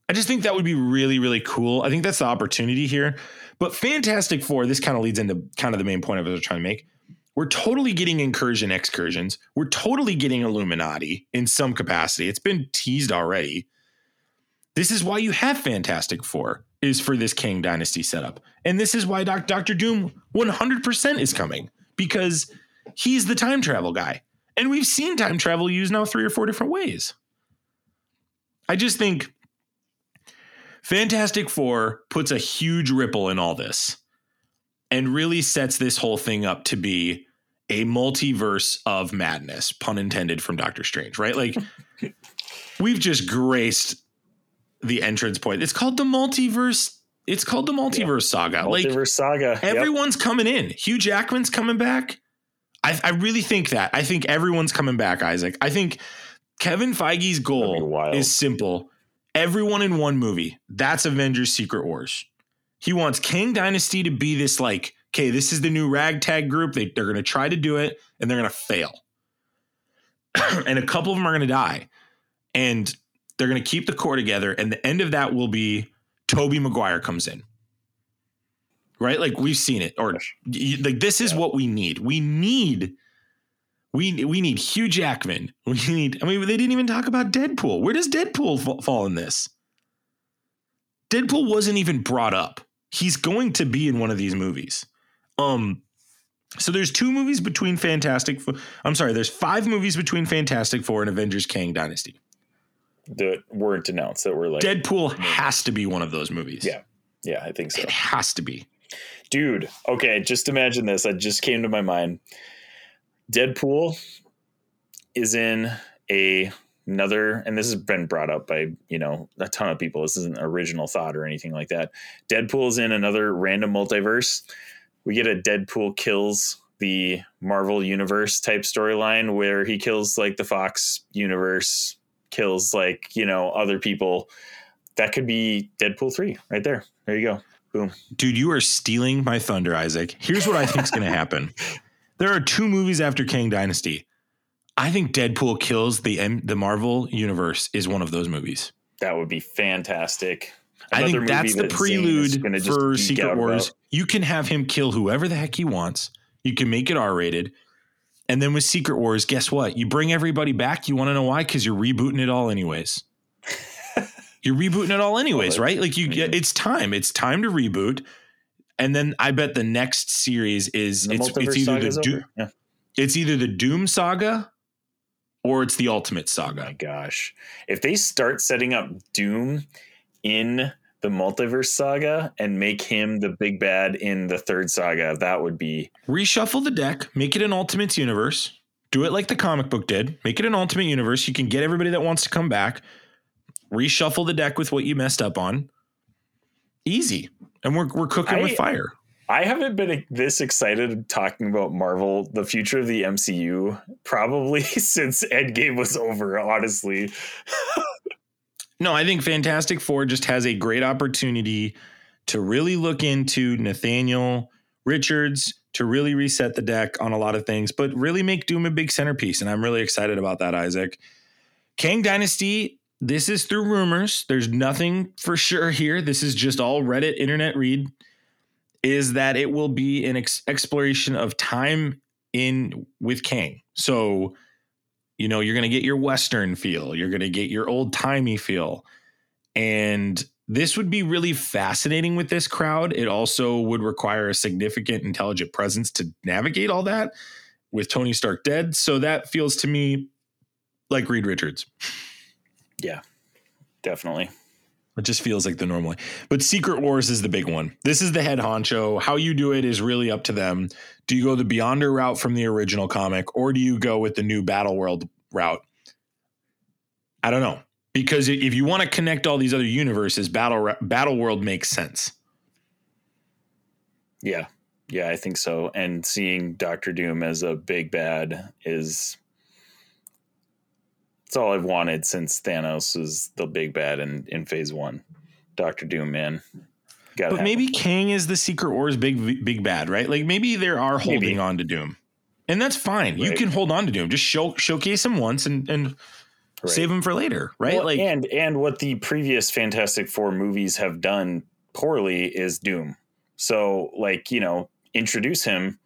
I just think that would be really, really cool. I think that's the opportunity here. But Fantastic Four, this kind of leads into kind of the main point I was trying to make. We're totally getting incursion excursions. We're totally getting Illuminati in some capacity. It's been teased already. This is why you have Fantastic Four is for this Kang Dynasty setup. And this is why Doc, Dr. Doom 100% is coming because he's the time travel guy. And we've seen time travel used now three or four different ways. I just think Fantastic Four puts a huge ripple in all this and really sets this whole thing up to be a multiverse of madness, pun intended from Doctor Strange, right? Like we've just graced the entrance point. It's called the multiverse. It's called the multiverse saga. Like Multiverse Saga. Yep. everyone's coming in. Hugh Jackman's coming back. I, I really think that. I think everyone's coming back, Isaac. I think Kevin Feige's goal is simple. Everyone in one movie. That's Avengers Secret Wars. He wants Kang Dynasty to be this like, okay, this is the new ragtag group. They, they're going to try to do it and they're going to fail. and a couple of them are going to die. And they're going to keep the core together. And the end of that will be Tobey Maguire comes in. Right? Like we've seen it. Or like this is Yeah. what we need. We need we we need Hugh Jackman. We need I mean they didn't even talk about Deadpool. Where does Deadpool fa- fall in this? Deadpool wasn't even brought up. He's going to be in one of these movies. Um so there's two movies between Fantastic Four. I'm sorry, there's five movies between Fantastic Four and Avengers Kang Dynasty. that weren't announced that were like, Deadpool has to be one of those movies. Yeah. yeah, I think so. It has to be. Dude, okay, just imagine this. It just came to my mind. Deadpool is in a another and this has been brought up by, you know, a ton of people. This isn't original thought or anything like that. Deadpool's in another random multiverse. We get a Deadpool kills the Marvel universe type storyline where he kills like the Fox universe, kills like, you know, other people. That could be Deadpool 3 right there. There you go. Boom. Dude, you are stealing my thunder, Isaac. Here's what I think's going to happen. There are two movies after Kang Dynasty. I think Deadpool kills the M- the Marvel universe is one of those movies. That would be fantastic. I think that's the that Zane is gonna prelude for Secret Wars. about. You can have him kill whoever the heck he wants. You can make it R rated. And then with Secret Wars, guess what? You bring everybody back. You want to know why? Because you're rebooting it all anyways. you're rebooting it all anyways, right? Like you get it's time. It's time to reboot. And then I bet the next series is it's, it's either the? Do- Yeah. it's either the Doom saga or it's the Ultimate Oh my saga. gosh. If they start setting up Doom in the multiverse saga and make him the big bad in the third saga, that would be reshuffle the deck, make it an Ultimates universe. Do it like the comic book did. Make it an Ultimate universe. You can get everybody that wants to come back. Reshuffle the deck with what you messed up on. Easy, and we're we're cooking I- with fire. I haven't been this excited talking about Marvel, the future of the MCU, probably since Endgame was over, honestly. No, I think Fantastic Four just has a great opportunity to really look into Nathaniel Richards, to really reset the deck on a lot of things, but really make Doom a big centerpiece. And I'm really excited about that, Isaac. Kang Dynasty, this is through rumors. There's nothing for sure here. This is just all Reddit internet read. Is that it will be an ex- exploration of time in with Kang. So, you know, you're going to get your Western feel, you're going to get your old timey feel. And this would be really fascinating with this crowd. It also would require a significant intelligent presence to navigate all that with Tony Stark dead. So that feels to me like Reed Richards. Yeah, definitely. It just feels like the normal way. But Secret Wars is the big one. This is the head honcho. How you do it is really up to them. Do you go the Beyonder route from the original comic, or do you go with the new Battle World route? I don't know because if you want to connect all these other universes, Battle Battle World makes sense. Yeah, yeah, I think so. And seeing Doctor Doom as a big bad is it's all I've wanted since Thanos was the big bad in in Phase One. Doctor Doom, man. Gotta but maybe him. Kang is the Secret Wars big big bad, right? Like maybe they are holding maybe. on to Doom, and that's fine. Right. You can hold on to Doom. Just show showcase him once and and right. save him for later, right? Well, like and and what the previous Fantastic Four movies have done poorly is Doom. So like you know introduce him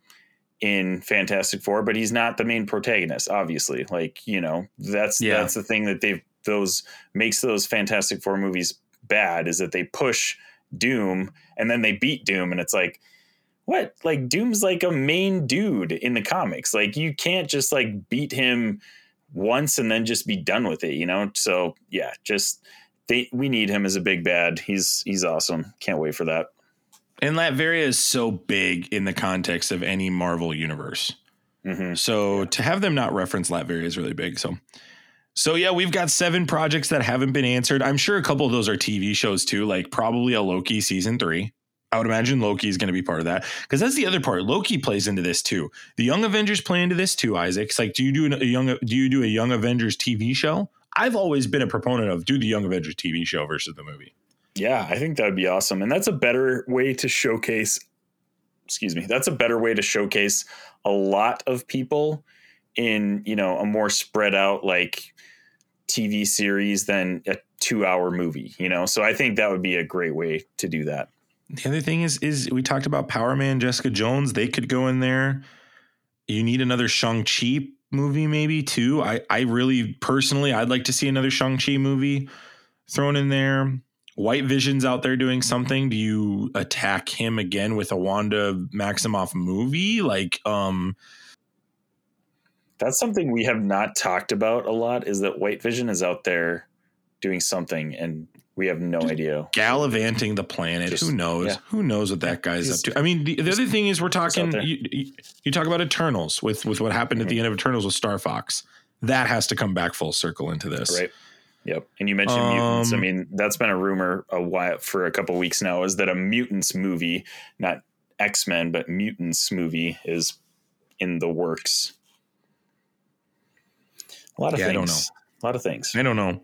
in Fantastic Four, but he's not the main protagonist. Obviously, like you know that's yeah. that's the thing that they've those makes those Fantastic Four movies bad is that they push Doom and then they beat Doom and it's like what like Doom's like a main dude in the comics like you can't just like beat him once and then just be done with it, you know? So yeah, just they we need him as a big bad. He's he's awesome. Can't wait for that. And Latveria is so big in the context of any Marvel universe. Mm-hmm. So yeah. to have them not reference Latveria is really big. So so yeah, we've got seven projects that haven't been answered. I'm sure a couple of those are TV shows too, like probably a Loki season three. I would imagine Loki is going to be part of that because that's the other part. Loki plays into this too. The Young Avengers play into this too. Isaac, it's like, do you do a young do you do a Young Avengers TV show? I've always been a proponent of do the Young Avengers TV show versus the movie. Yeah, I think that would be awesome, and that's a better way to showcase. Excuse me, that's a better way to showcase a lot of people in you know a more spread out like TV series than a two hour movie. You know, so I think that would be a great way to do that. The other thing is is we talked about Power Man, Jessica Jones. They could go in there. You need another Shang Chi movie, maybe too. I I really personally, I'd like to see another Shang Chi movie thrown in there. White Vision's out there doing something. Do you attack him again with a Wanda Maximoff movie? Like, um, that's something we have not talked about a lot. Is that White Vision is out there doing something, and we have no idea. Gallivanting the planet. Just, Who knows? Yeah. Who knows what that guy's he's, up to? I mean, the, the other thing is we're talking. You, you, talk about Eternals with with what happened mm-hmm. at the mm-hmm. end of Eternals with Star Fox. That has to come back full circle into this, right? Yep. And you mentioned um, mutants. I um, mean, that's been a rumor a while for a couple weeks now. Is that a mutants movie, not X Men, but mutants movie, is in the works. A lot of yeah, things. I don't know. A lot of things. I don't know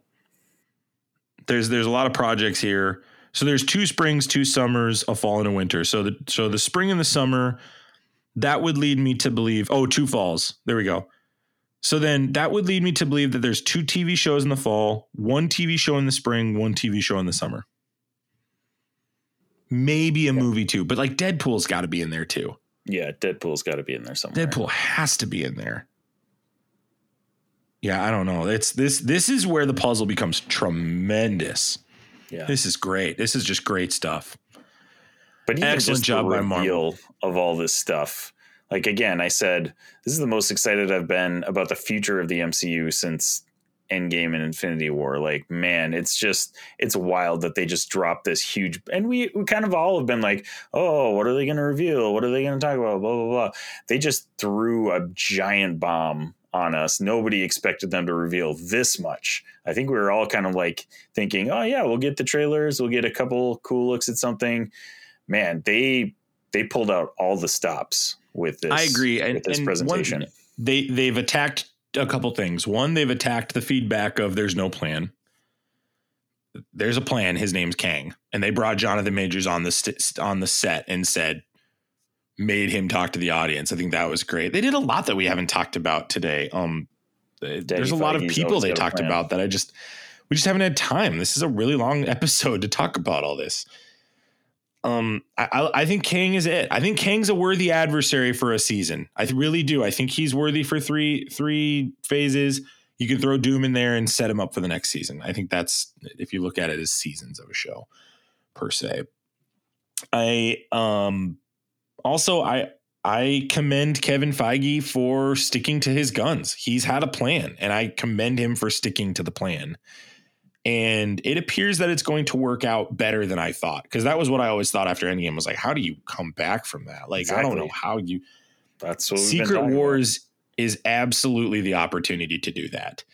there's there's a lot of projects here. So there's two springs, two summers, a fall and a winter. So the so the spring and the summer, that would lead me to believe. Oh, two falls. There we go. So then that would lead me to believe that there's two TV shows in the fall, one TV show in the spring, one TV show in the summer. Maybe a yeah. movie too, but like Deadpool's got to be in there too. Yeah, Deadpool's got to be in there somewhere. Deadpool has to be in there yeah, I don't know. It's this this is where the puzzle becomes tremendous. Yeah. This is great. This is just great stuff. But even Excellent just job the reveal of all this stuff. Like again, I said this is the most excited I've been about the future of the MCU since Endgame and Infinity War. Like, man, it's just it's wild that they just dropped this huge and we, we kind of all have been like, oh, what are they gonna reveal? What are they gonna talk about? Blah blah blah. They just threw a giant bomb on us. Nobody expected them to reveal this much. I think we were all kind of like thinking, "Oh yeah, we'll get the trailers, we'll get a couple cool looks at something." Man, they they pulled out all the stops with this. I agree. With and, this and presentation, one, they they've attacked a couple things. One, they've attacked the feedback of "there's no plan." There's a plan. His name's Kang, and they brought Jonathan Majors on the st- on the set and said, made him talk to the audience. I think that was great. They did a lot that we haven't talked about today. Um, there's a lot of people they talked about that I just we just haven't had time. This is a really long episode to talk about all this. Um, I, I think Kang is it. I think Kang's a worthy adversary for a season. I really do. I think he's worthy for three three phases. You can throw Doom in there and set him up for the next season. I think that's if you look at it as seasons of a show per se. I um also I I commend Kevin Feige for sticking to his guns. He's had a plan, and I commend him for sticking to the plan. And it appears that it's going to work out better than I thought. Because that was what I always thought after Endgame was like, how do you come back from that? Like, I don't know how you That's what Secret Wars is absolutely the opportunity to do that.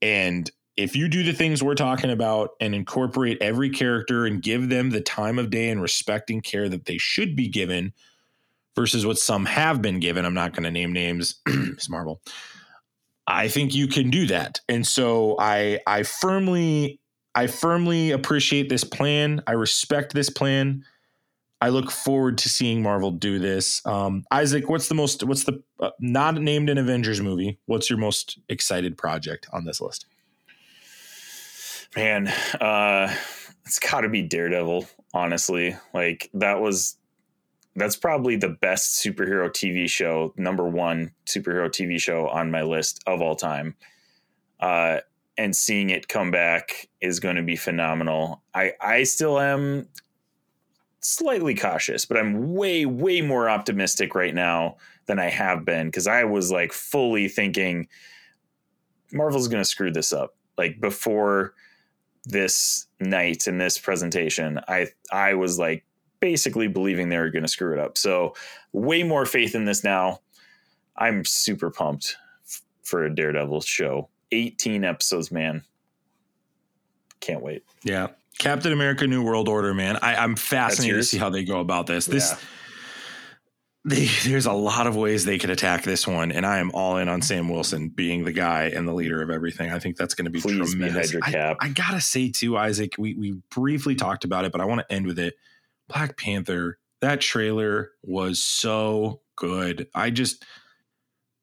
And if you do the things we're talking about and incorporate every character and give them the time of day and respect and care that they should be given versus what some have been given, I'm not going to name names, Ms. Marvel. I think you can do that. And so I I firmly I firmly appreciate this plan. I respect this plan. I look forward to seeing Marvel do this. Um, Isaac, what's the most? What's the uh, not named an Avengers movie? What's your most excited project on this list? Man, uh, it's got to be Daredevil. Honestly, like that was that's probably the best superhero TV show, number one superhero TV show on my list of all time. Uh, and seeing it come back is going to be phenomenal. I I still am slightly cautious, but I'm way way more optimistic right now than I have been because I was like fully thinking Marvel's going to screw this up. Like before this night and this presentation, I I was like basically believing they were going to screw it up. So way more faith in this now. I'm super pumped f- for a Daredevil show. 18 episodes, man. Can't wait. Yeah, Captain America: New World Order, man. I, I'm fascinated to see how they go about this. This Yeah. they, there's a lot of ways they could attack this one, and I am all in on Sam Wilson being the guy and the leader of everything. I think that's going to be Please tremendous. Hydra I- I, gotta say too, Isaac. We we briefly talked about it, but I want to end with it. Black Panther. That trailer was so good. I just,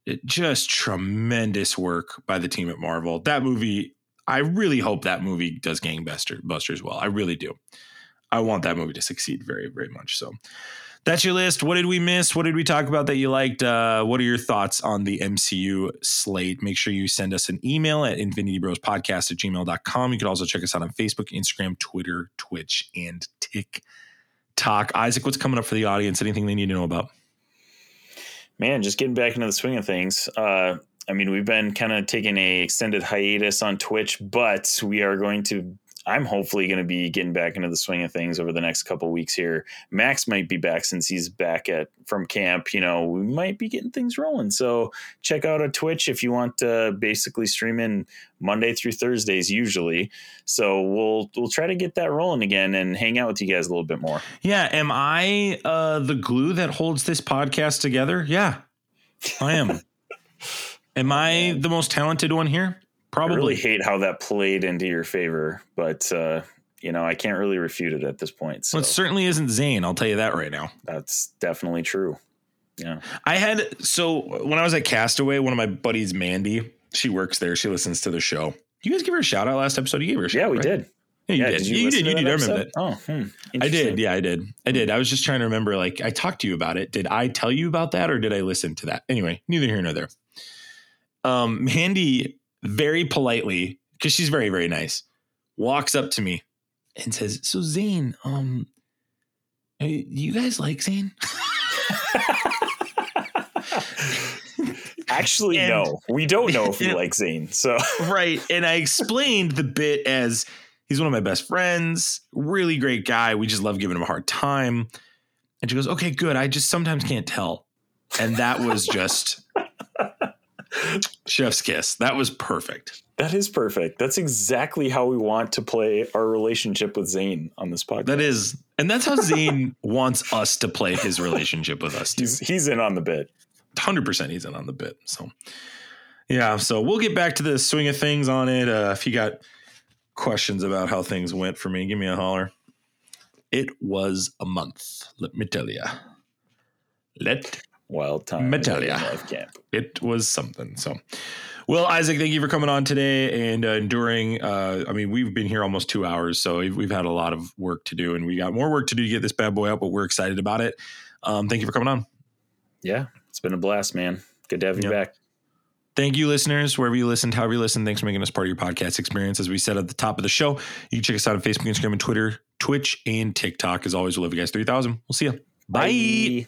it just tremendous work by the team at Marvel. That movie. I really hope that movie does gangbuster busters well. I really do. I want that movie to succeed very, very much. So that's your list. What did we miss? What did we talk about that you liked? Uh, what are your thoughts on the MCU slate? Make sure you send us an email at infinitybrospodcast at gmail.com. You can also check us out on Facebook, Instagram, Twitter, Twitch, and TikTok. Isaac, what's coming up for the audience? Anything they need to know about? man, just getting back into the swing of things. Uh, I mean, we've been kind of taking a extended hiatus on Twitch, but we are going to. I'm hopefully going to be getting back into the swing of things over the next couple weeks here. Max might be back since he's back at from camp. You know, we might be getting things rolling. So check out a Twitch if you want to basically stream in Monday through Thursdays usually. So we'll we'll try to get that rolling again and hang out with you guys a little bit more. Yeah. Am I uh, the glue that holds this podcast together? Yeah, I am. am I the most talented one here? I really Probably. hate how that played into your favor, but uh, you know, I can't really refute it at this point. So Well, it certainly isn't Zane. I'll tell you that right now. that's definitely true. Yeah. I had so when I was at Castaway, one of my buddies, Mandy, she works there. She listens to the show. You guys give her a shout out last episode. You gave her a shout Yeah, we right? did. Yeah, you yeah, did. You, listen did. You did. I remember that. Oh, hmm. I did. Yeah, I did. I did. I was just trying to remember. Like, I talked to you about it. Did I tell you about that, or did I listen to that? Anyway, neither here nor there. Um, Mandy very politely, because she's very, very nice, walks up to me and says, "So Zane, um, you guys like Zane?" Actually, And- no, we don't know if we like Zane. So right. And I explained the bit as he's one of my best friends, really great guy. We just love giving him a hard time. And she goes, okay, good. I just sometimes can't tell. And that was just chef's kiss. That was perfect. that is perfect. That's exactly how we want to play our relationship with Zane on this podcast. That is, and that's how Zane wants us to play his relationship with us. Too. he's he's in on the bit. hundred percent he's in on the bit. So yeah, so we'll get back to the swing of things on it. Uh, if you got questions about how things went for me, give me a holler. It was a month, let me tell you. Let Wild time. Metalia. Life camp. it was something. So, well, Isaac, thank you for coming on today and uh, enduring. Uh, I mean, we've been here almost two hours, so we've, we've had a lot of work to do, and we got more work to do to get this bad boy out. But we're excited about it. Um, thank you for coming on. Yeah, it's been a blast, man. Good to have you Yep. back. Thank you, listeners, wherever you listened, however you listened. Thanks for making us part of your podcast experience. As we said at the top of the show, you can check us out on Facebook, Instagram, and Twitter, Twitch, and TikTok. As always, we love you guys. Three thousand. We'll see you. Bye.